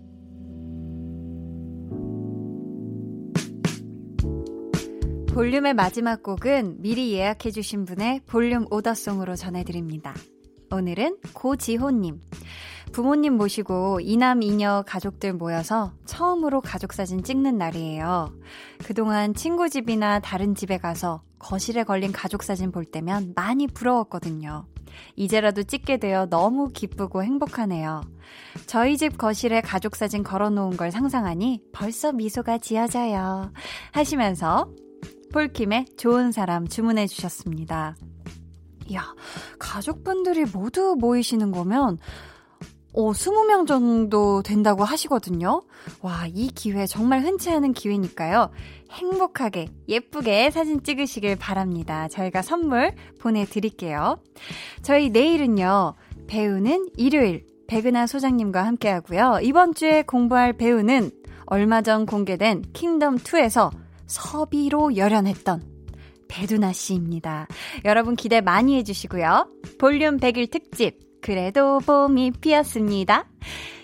볼륨의 마지막 곡은 미리 예약해주신 분의 볼륨 오더송으로 전해드립니다. 오늘은 고지호님. 부모님 모시고 이남 이녀 가족들 모여서 처음으로 가족사진 찍는 날이에요. 그동안 친구 집이나 다른 집에 가서 거실에 걸린 가족사진 볼 때면 많이 부러웠거든요. 이제라도 찍게 되어 너무 기쁘고 행복하네요. 저희 집 거실에 가족사진 걸어놓은 걸 상상하니 벌써 미소가 지어져요. 하시면서 폴킴의 좋은 사람 주문해 주셨습니다. 이야, 가족분들이 모두 모이시는 거면 어, 20명 정도 된다고 하시거든요. 와, 이 기회 정말 흔치 않은 기회니까요. 행복하게, 예쁘게 사진 찍으시길 바랍니다. 저희가 선물 보내드릴게요. 저희 내일은요, 배우는 일요일, 백은하 소장님과 함께 하고요. 이번 주에 공부할 배우는 얼마 전 공개된 킹덤2에서 서비로 열연했던 배두나 씨입니다. 여러분 기대 많이 해주시고요. 볼륨 100일 특집, 그래도 봄이 피었습니다.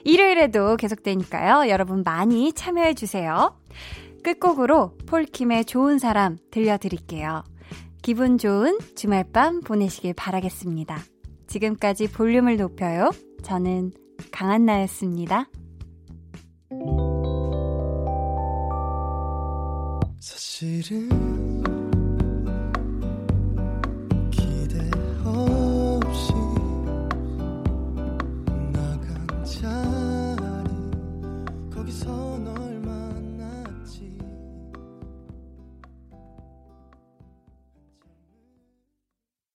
일요일에도 계속되니까요. 여러분 많이 참여해주세요. 끝곡으로 폴킴의 좋은 사람 들려드릴게요. 기분 좋은 주말 밤 보내시길 바라겠습니다. 지금까지 볼륨을 높여요. 저는 강한나였습니다. 사실은